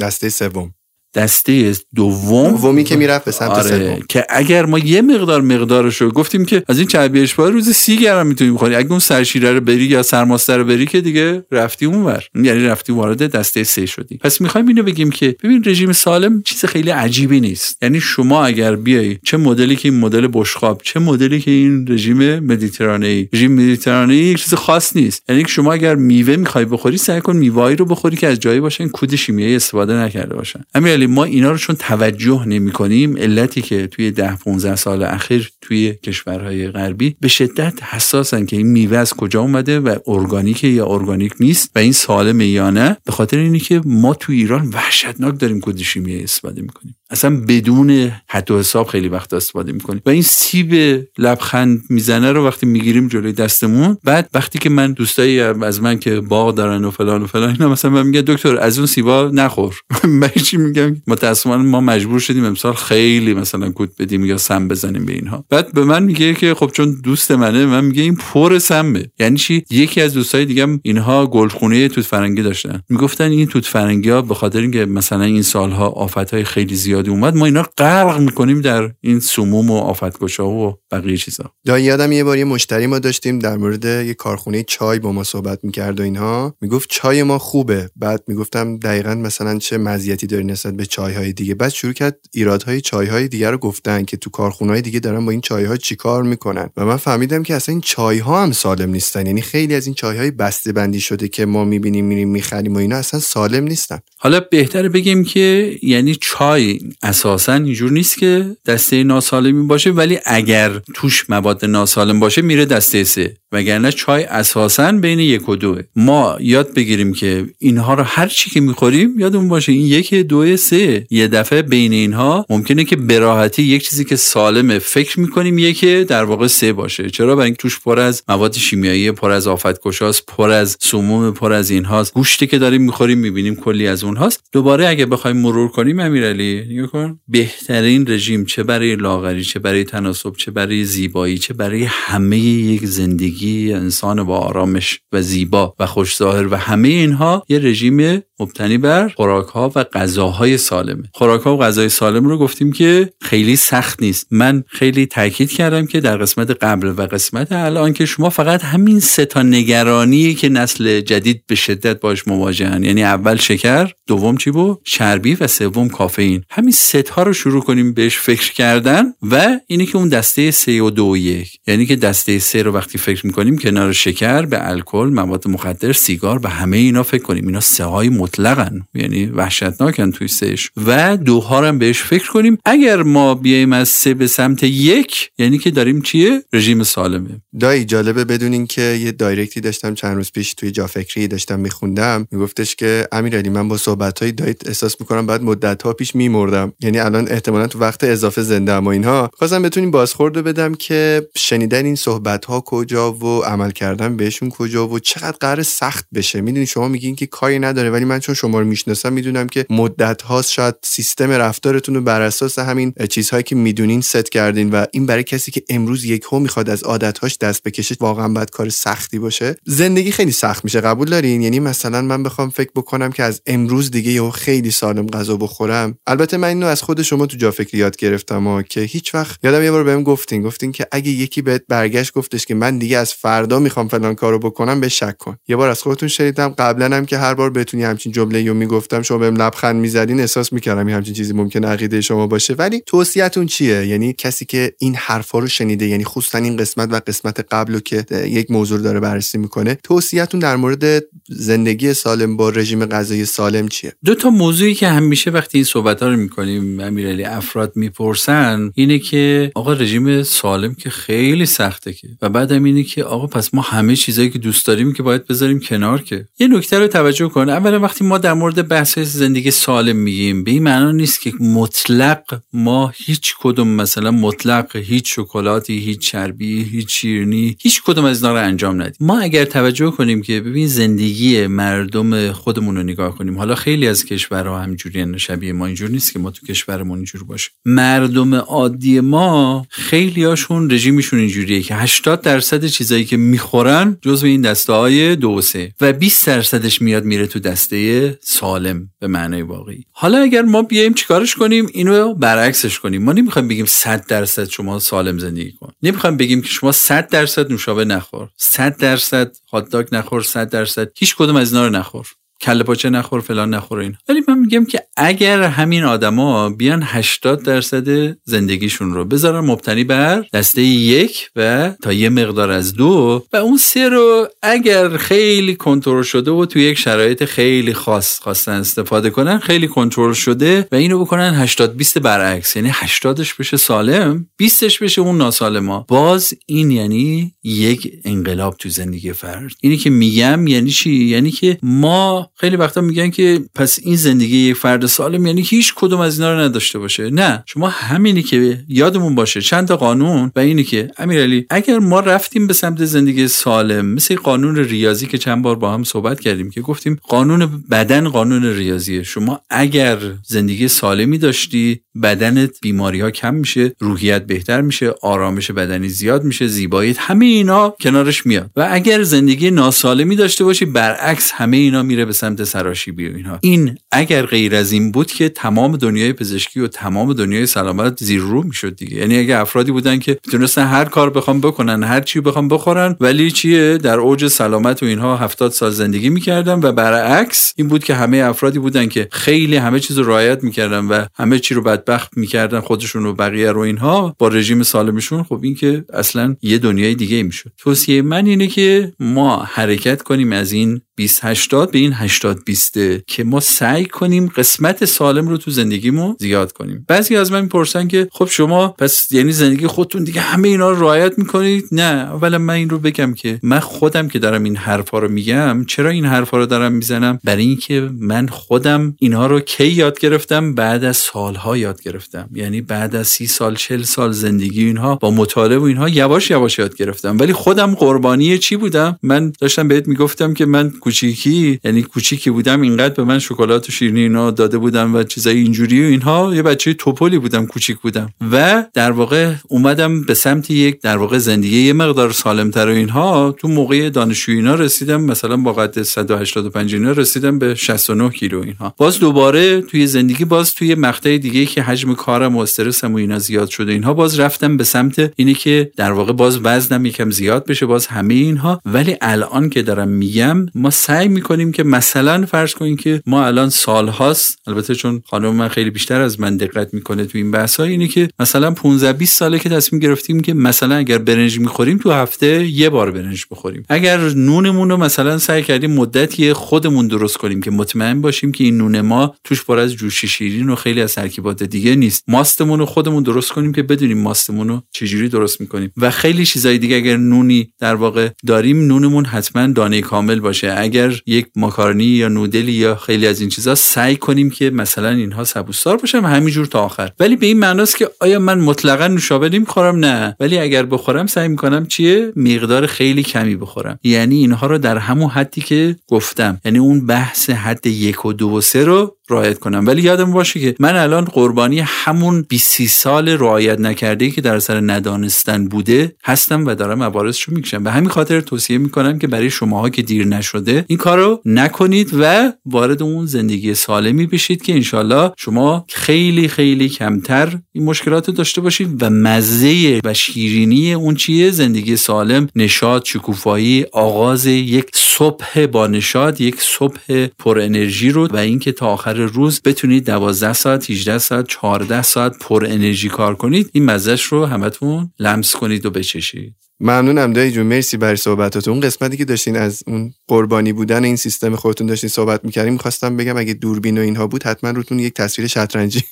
دسته سوم. دسته دوم؟ دومی که می‌رفت به سمت آره سوم. که اگر ما یه مقدار مقدارش رو گفتیم که از این چربی اشباه روز سی گرم می‌تونیم بخوری. اگه اون سرشیره رو بری یا سرماسته رو بری که دیگه رفتی اونور یعنی رفتی وارد دسته سه شدی. پس می‌خوایم اینو بگیم که ببین رژیم سالم چیز خیلی عجیبی نیست. یعنی شما اگر بیای چه مدلی که این مدل بشقاب چه مدلی که این رژیم مدیترانه ای رژیم مدیترانه ای یک چیز خاص نیست. یعنی شما اگر میوه می‌خوای بخوری سعی کن میوه‌ای رو بخوری که از جایی باشن کود شیمیایی استفاده نکرده باشن. امیرعلی ما اینا رو چون توجه نمی کنیم علتی که توی ده 15 سال اخیر توی کشورهای غربی به شدت حساسن که این میوه از کجا اومده و ارگانیک یا ارگانیک نیست و این سالمه یا نه. به خاطر اینه که ما تو ایران وحشتناک داریم کود شیمیایی استفاده می‌کنیم. اصلا بدون حد و حساب خیلی وقت استفاده می‌کنیم و این سیب لبخند می‌زنه رو وقتی می‌گیریم جلوی دستمون بعد وقتی که من دوستایی از من که باغ دارن و فلان و فلان اینا مثلا من دکتر از اون سیبا نخور. من چی میگم؟ متاسفانه ما مجبور شدیم امسال خیلی مثلا کود بدیم یا سم بزنیم به اینها. بعد به من میگه که خب چون دوست منه من میگه این پر سمه. یعنی چی؟ یکی از دوستای دیگه اینها گلخونه توت فرنگی داشتن. می‌گفتن این توت فرنگی ها به خاطر اینکه مثلا این سالها آفتهای خیلی زیادی اومد ما اینا غرق می‌کنیم در این سموم و آفتگشا و بقیه چیزا. یا یادم یه بار یه مشتری ما داشتیم در مورد یه کارخونه چای با ما صحبت می‌کرد و اینها. می‌گفت چای ما خوبه. بعد می‌گفتم دقیقا مثلا چه مزیتی داری نسبت به چای های دیگه. بعد شروع کرد ایرادهای چای های دیگه رو گفتن که تو کارخونه های دیگه دارن با این چای ها چیکار می‌کنن. و من فهمیدم که اصلا این چای ها هم سالم نیستن. یعنی خیلی از این چای های بسته بندی شده که ما می‌بینیم میریم می‌خریم و اینا اصلا سالم نیستن. حالا بهتره بگیم که یعنی چای اساسا اینجور نیست که دسته ناسالمی باشه ولی اگر توش مواد ناسالم باشه میره دسته سه. وگرنه چای اساسا بین یک و دوه. ما یاد بگیریم که اینها رو هر چی که می‌خوریم یادمون باشه این یک دو سه. یه دفعه بین اینها ممکنه که براحتی یک چیزی که سالمه فکر می‌کنیم یکی در واقع سه باشه. چرا؟ برای اینکه توش پر از مواد شیمیایی پر از آفتکشاست پر از سموم پر از اینهاست. گوشتی که داریم می‌خوریم می‌بینیم کلی از اونهاست. دوباره اگه بخوایم مرور کنیم امیرعلی نگاه کن. بهترین رژیم چه برای لاغری چه برای تناسب چه برای زیبایی چه برای همه یک زندگی انسان با آرامش و زیبا و خوش ظاهر و همه اینها یه رژیم مبتنی بر خوراک ها و غذاهای سالمه. خوراک ها و غذای سالم رو گفتیم که خیلی سخت نیست. من خیلی تاکید کردم که در قسمت قبل و قسمت الان که شما فقط همین سه تا نگرانی که نسل جدید به شدت باش مواجهن. یعنی اول شکر دوم چی بود؟ چربی و سوم کافئین. همین سه تا رو شروع کنیم بهش فکر کردن و اینی که اون دسته سه و دو و یک. یعنی که دسته سه رو وقتی فکر می‌کنیم کنار شکر به الکل مواد مخدر سیگار و همه اینا فکر کنیم. اینا سه های مطلقن. یعنی وحشتناکن توی سهش. و دوها هم بهش فکر کنیم. اگر ما بیایم از سه به سمت یک یعنی که داریم چیه؟ رژیم سالمه. دایی جالبه بدونین که یه دایرکتی داشتم چند روز پیش توی جا فکری داشتم میخوندم. میگفتش که امیرعلی من با صحبت های دایت احساس می‌کنم بعد مدت ها پیش میمردم. یعنی الان احتمالا تو وقت اضافه زنده و اینها. خواستم بتونیم بازخورده بدم که شنیدن این صحبت ها کجا و عمل کردن بهشون کجا و چقدر قرار سخت بشه. می‌دونی شما میگین که کاری نداره ولی من چون شما رو می‌شناسم می‌دونم که مدت هاست شاید سیستم رفتارتون رو بر اساس همین چیزهایی که می‌دونین ست کردین و این برای کسی که امروز یک هو می‌خواد از عادتهاش دست بکشه واقعا باید کار سختی باشه. زندگی خیلی سخت میشه قبول دارین؟ یعنی مثلا من بخوام فکر بکنم که از امروز دیگه یهو خیلی سالم غذا بخورم. البته اینو از خود شما تو جا فکر یاد گرفتم و که هیچ وقت یادم یه بار بهم گفتین گفتین که اگه یکی بهت برگشت گفتش که من دیگه از فردا می‌خوام فلان کارو بکنم به شک کن. یه بار از خودتون شنیدم قبلا هم که هر بار بتونی همچین جمله رو می‌گفتم شما بهم لبخند می‌زدین احساس می‌کردم همچین چیزی ممکنه عقیده شما باشه. ولی توصیهتون چیه؟ یعنی کسی که این حرفا رو شنیده یعنی خصوصا این قسمت و قسمت قبل که یک موضوع داره بررسی می‌کنه توصیهتون در مورد زندگی سالم با رژیم غذایی سالم چیه؟ دو تا موضوعی که همیشه وقتی این صحبت ها رو می‌کنیم امیرعلی افراد می‌پرسن اینه که آقا رژیم سالم که خیلی سخته که. و بعدم اینه که آقا پس ما همه چیزایی که دوست داریم که باید بذاریم کنار که. یه نکته رو توجه کن. اولا وقتی ما در مورد بحث زندگی سالم میگیم به این معنا نیست که مطلق ما هیچ کدوم مثلا مطلق هیچ شکلاتی هیچ چربی هیچ شیرینی هیچ کدوم از اینا رو انجام ندیم. ما اگر توجه کنیم که ببین زندگی مردم خودمون رو نگاه کنیم حالا خیلی از کشورها همینجوری شبیه ما اینجور نیست که ما تو کشورمون اینجور باشه. مردم عادی ما خیلی هاشون رژیمشون اینجوریه که 80 درصد چیزایی که می‌خورن جزو این دسته های دو سه و 20 درصدش میاد میره تو دسته سالم به معنای واقعی. حالا اگر ما بیایم چیکارش کنیم؟ اینو برعکسش کنیم. ما نمی‌خوایم بگیم 100 درصد شما سالم زندگی کن. نمی‌خوایم بگیم که شما 100 درصد نوشابه نخور. 100 درصد هات نخور. 100 درصد هیچ کدوم از اینا رو نخور. کله پاچه نخور فلان نخور این ولی من میگم که اگر همین آدما بیان 80 درصد زندگیشون رو بذارن مبتنی بر دسته یک و تا یه مقدار از دو و اون سه رو اگر خیلی کنترل شده و تو یک شرایط خیلی خاص خواستن استفاده کنن خیلی کنترل شده و اینو بکنن 80 20 برعکس. یعنی 80ش بشه سالم 20ش بشه اون ناسالما. باز این یعنی یک انقلاب تو زندگی فرد. اینی که میگم یعنی چی؟ یعنی که ما خیلی وقتا میگن که پس این زندگی یک فرد سالم یعنی هیچ کدوم از اینا رو نداشته باشه. نه شما همینی که یادمون باشه چند تا قانون و اینی که امیرعلی اگر ما رفتیم به سمت زندگی سالم مثل قانون ریاضی که چند بار با هم صحبت کردیم که گفتیم قانون بدن قانون ریاضیه. شما اگر زندگی سالمی داشتی بدنت بیماری ها کم میشه روحیت بهتر میشه آرامش بدنی زیاد میشه زیباییت همه اینا کنارش میاد. و اگر زندگی ناسالمی داشته باشی برعکس همه اینا میره به سراشیبی و اینها این اگر غیر از این بود که تمام دنیای پزشکی و تمام دنیای سلامت زیر رو می‌شد دیگه. یعنی اگه افرادی بودن که می‌تونستن هر کار بخوام بکنن هر چی بخوام بخورن ولی چیه؟ در اوج سلامت و اینها هفتاد سال زندگی می‌کردن و برعکس این بود که همه افرادی بودن که خیلی همه چیز رو رعایت می‌کردن و همه چی رو بدبخت می‌کردن خودشون و بقیه رو اینها با رژیم سالمشون. خب این که اصلا یه دنیای دیگه می‌شد. توصیه من اینه که ما حرکت کنیم از این 2080 به این 80 20 که ما سعی کنیم قسمت سالم رو تو زندگیمون زیاد کنیم. بعضی از من می‌پرسن که خب شما پس یعنی زندگی خودتون دیگه همه اینا رو رعایت می‌کنید؟ نه. اولا من این رو بگم که من خودم که دارم این حرفا رو میگم چرا این حرفا رو دارم می‌زنم؟ برای اینکه من خودم اینها رو کی یاد گرفتم؟ بعد از سالها یاد یاد گرفتم. یعنی بعد از سی سال چل سال زندگی اینها با مطالعه و اینها یواش یواش یاد گرفتم. ولی خودم قربانی چی بودم؟ من داشتم بهت می‌گفتم که من کوچیکی یعنی کوچیکی بودم اینقدر به من شکلات و شیرینی اینا داده بودم و چیزای اینجوری و اینها یه بچه توپلی بودم کوچیک بودم. و در واقع اومدم به سمت یک در واقع زندگی یه مقدار سالمتر و اینها تو موقع دانشجویی اینا رسیدم مثلا با قد 185 اینا رسیدم به 69 کیلو اینها. باز دوباره توی زندگی باز توی مقطع دیگه که حجم کارم و استرسم و اینا زیاد شده اینها باز رفتم به سمت اینی که در واقع باز وزنم یکم زیاد بشه باز همه اینها. ولی الان که دارم میگم ما سعی می‌کنیم که مثلا فرض کنیم که ما الان سال هاست. البته چون خانم من خیلی بیشتر از من دقت می‌کنه تو این بحث ها اینه که مثلا 15 20 ساله که تصمیم گرفتیم که مثلا اگر برنج می‌خوریم تو هفته یه بار برنج بخوریم. اگر نونمون رو مثلا سعی کردیم مدتی خودمون درست کنیم که مطمئن باشیم که این نون ما توش پر از جوش شیرین و خیلی از ترکیبات دیگه نیست. ماستمون رو خودمون درست کنیم که بدونیم ماستمون رو چجوری درست می‌کنیم. و خیلی چیزای دیگه اگر نونی در واقع داریم نونمون حتما دانه کامل باشه. اگر یک ماکارونی یا نودلی یا خیلی از این چیزا سعی کنیم که مثلا اینها سبوسدار باشن و همینجور تا آخر. ولی به این معناست که آیا من مطلقا نوشابه نمی‌خورم؟ نه. ولی اگر بخورم سعی می‌کنم چیه؟ مقدار خیلی کمی بخورم. یعنی اینها رو در همون حدی که گفتم. یعنی اون بحث حد یک و دو و سه رو رعایت کنم. ولی یادم باشه که من الان قربانی همون 20 سال رعایت نکرده که در سر ندانستن بوده هستم و دارم عوارضشو می‌کشم. به همین خاطر توصیه می‌کنم که برای شماها که دیر نشده این کارو نکنید و وارد اون زندگی سالمی بشید که انشالله شما خیلی خیلی کمتر این مشکلات رو داشته باشید و مزه و شیرینی اون چیه؟ زندگی سالم نشاد شکوفایی آغاز یک صبح با نشاد یک صبح پر انرژی رو و اینکه تا آخر روز بتونید 12 ساعت 18 ساعت 14 ساعت پر انرژی کار کنید. این مزهش رو همتون لمس کنید و بچشید. ممنونم دایی جون مرسی برای صحبتاتون. اون قسمتی که داشتین از اون قربانی بودن این سیستم خودتون داشتین صحبت می‌کردیم می‌خواستم بگم اگه دوربین و اینها بود حتما روتون یک تصویر شطرنجی.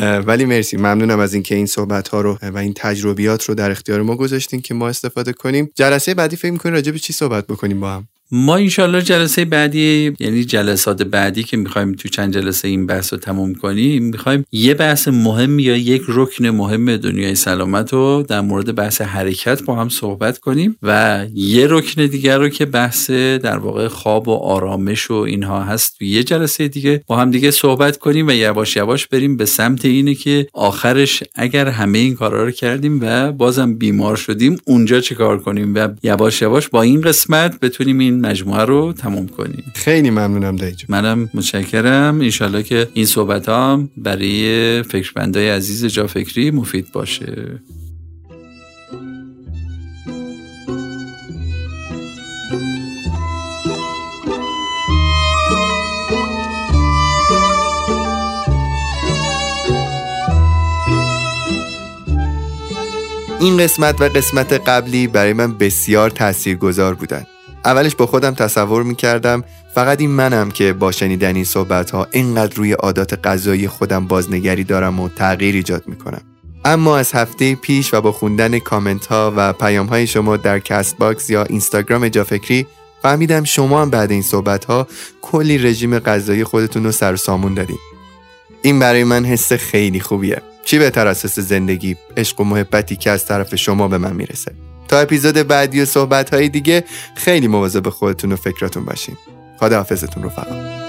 ولی مرسی. ممنونم از اینکه این صحبت ها رو و این تجربیات رو در اختیار ما گذاشتین که ما استفاده کنیم. جلسه بعدی فکر می‌کنین راجع به چی صحبت بکنیم با هم؟ ما انشالله جلسه بعدی یعنی جلسات بعدی که می‌خوایم تو چند جلسه این بحث رو تموم کنیم می‌خوایم یه بحث مهم یا یک رکن مهم دنیای سلامت رو در مورد بحث حرکت با هم صحبت کنیم و یه رکن دیگر رو که بحث در واقع خواب و آرامش و اینها هست تو یه جلسه دیگه با هم دیگه صحبت کنیم و یواش یواش بریم به سمت اینه که آخرش اگر همه این کارا رو کردیم و بازم بیمار شدیم اونجا چه کار کنیم؟ و یواش یواش با این قسمت بتونیم این مجموعه رو تموم کنیم. خیلی ممنونم دیجا منم متشکرم. انشالله که این صحبت ها برای فکربندای عزیز جا فکری مفید باشه. این قسمت و قسمت قبلی برای من بسیار تاثیرگذار بودن اولش با خودم تصور می‌کردم فقط این منم که با شنیدن این صحبت ها اینقدر روی عادات غذایی خودم بازنگری دارم و تغییر ایجاد می‌کنم. اما از هفته پیش و با خوندن کامنت ها و پیام های شما در کست باکس یا اینستاگرام جافکری فهمیدم شما هم بعد این صحبت ها کلی رژیم غذایی خودتون رو سر و سامون دادید این برای من حس خیلی خوبیه. چی بهتر از حس زندگی عشق و محبتی که از طرف شما به من می‌رسه؟ تا اپیزود بعدی و صحبت های دیگه خیلی مواظب خودتون و فکراتون باشین. خدا حافظتون رفقا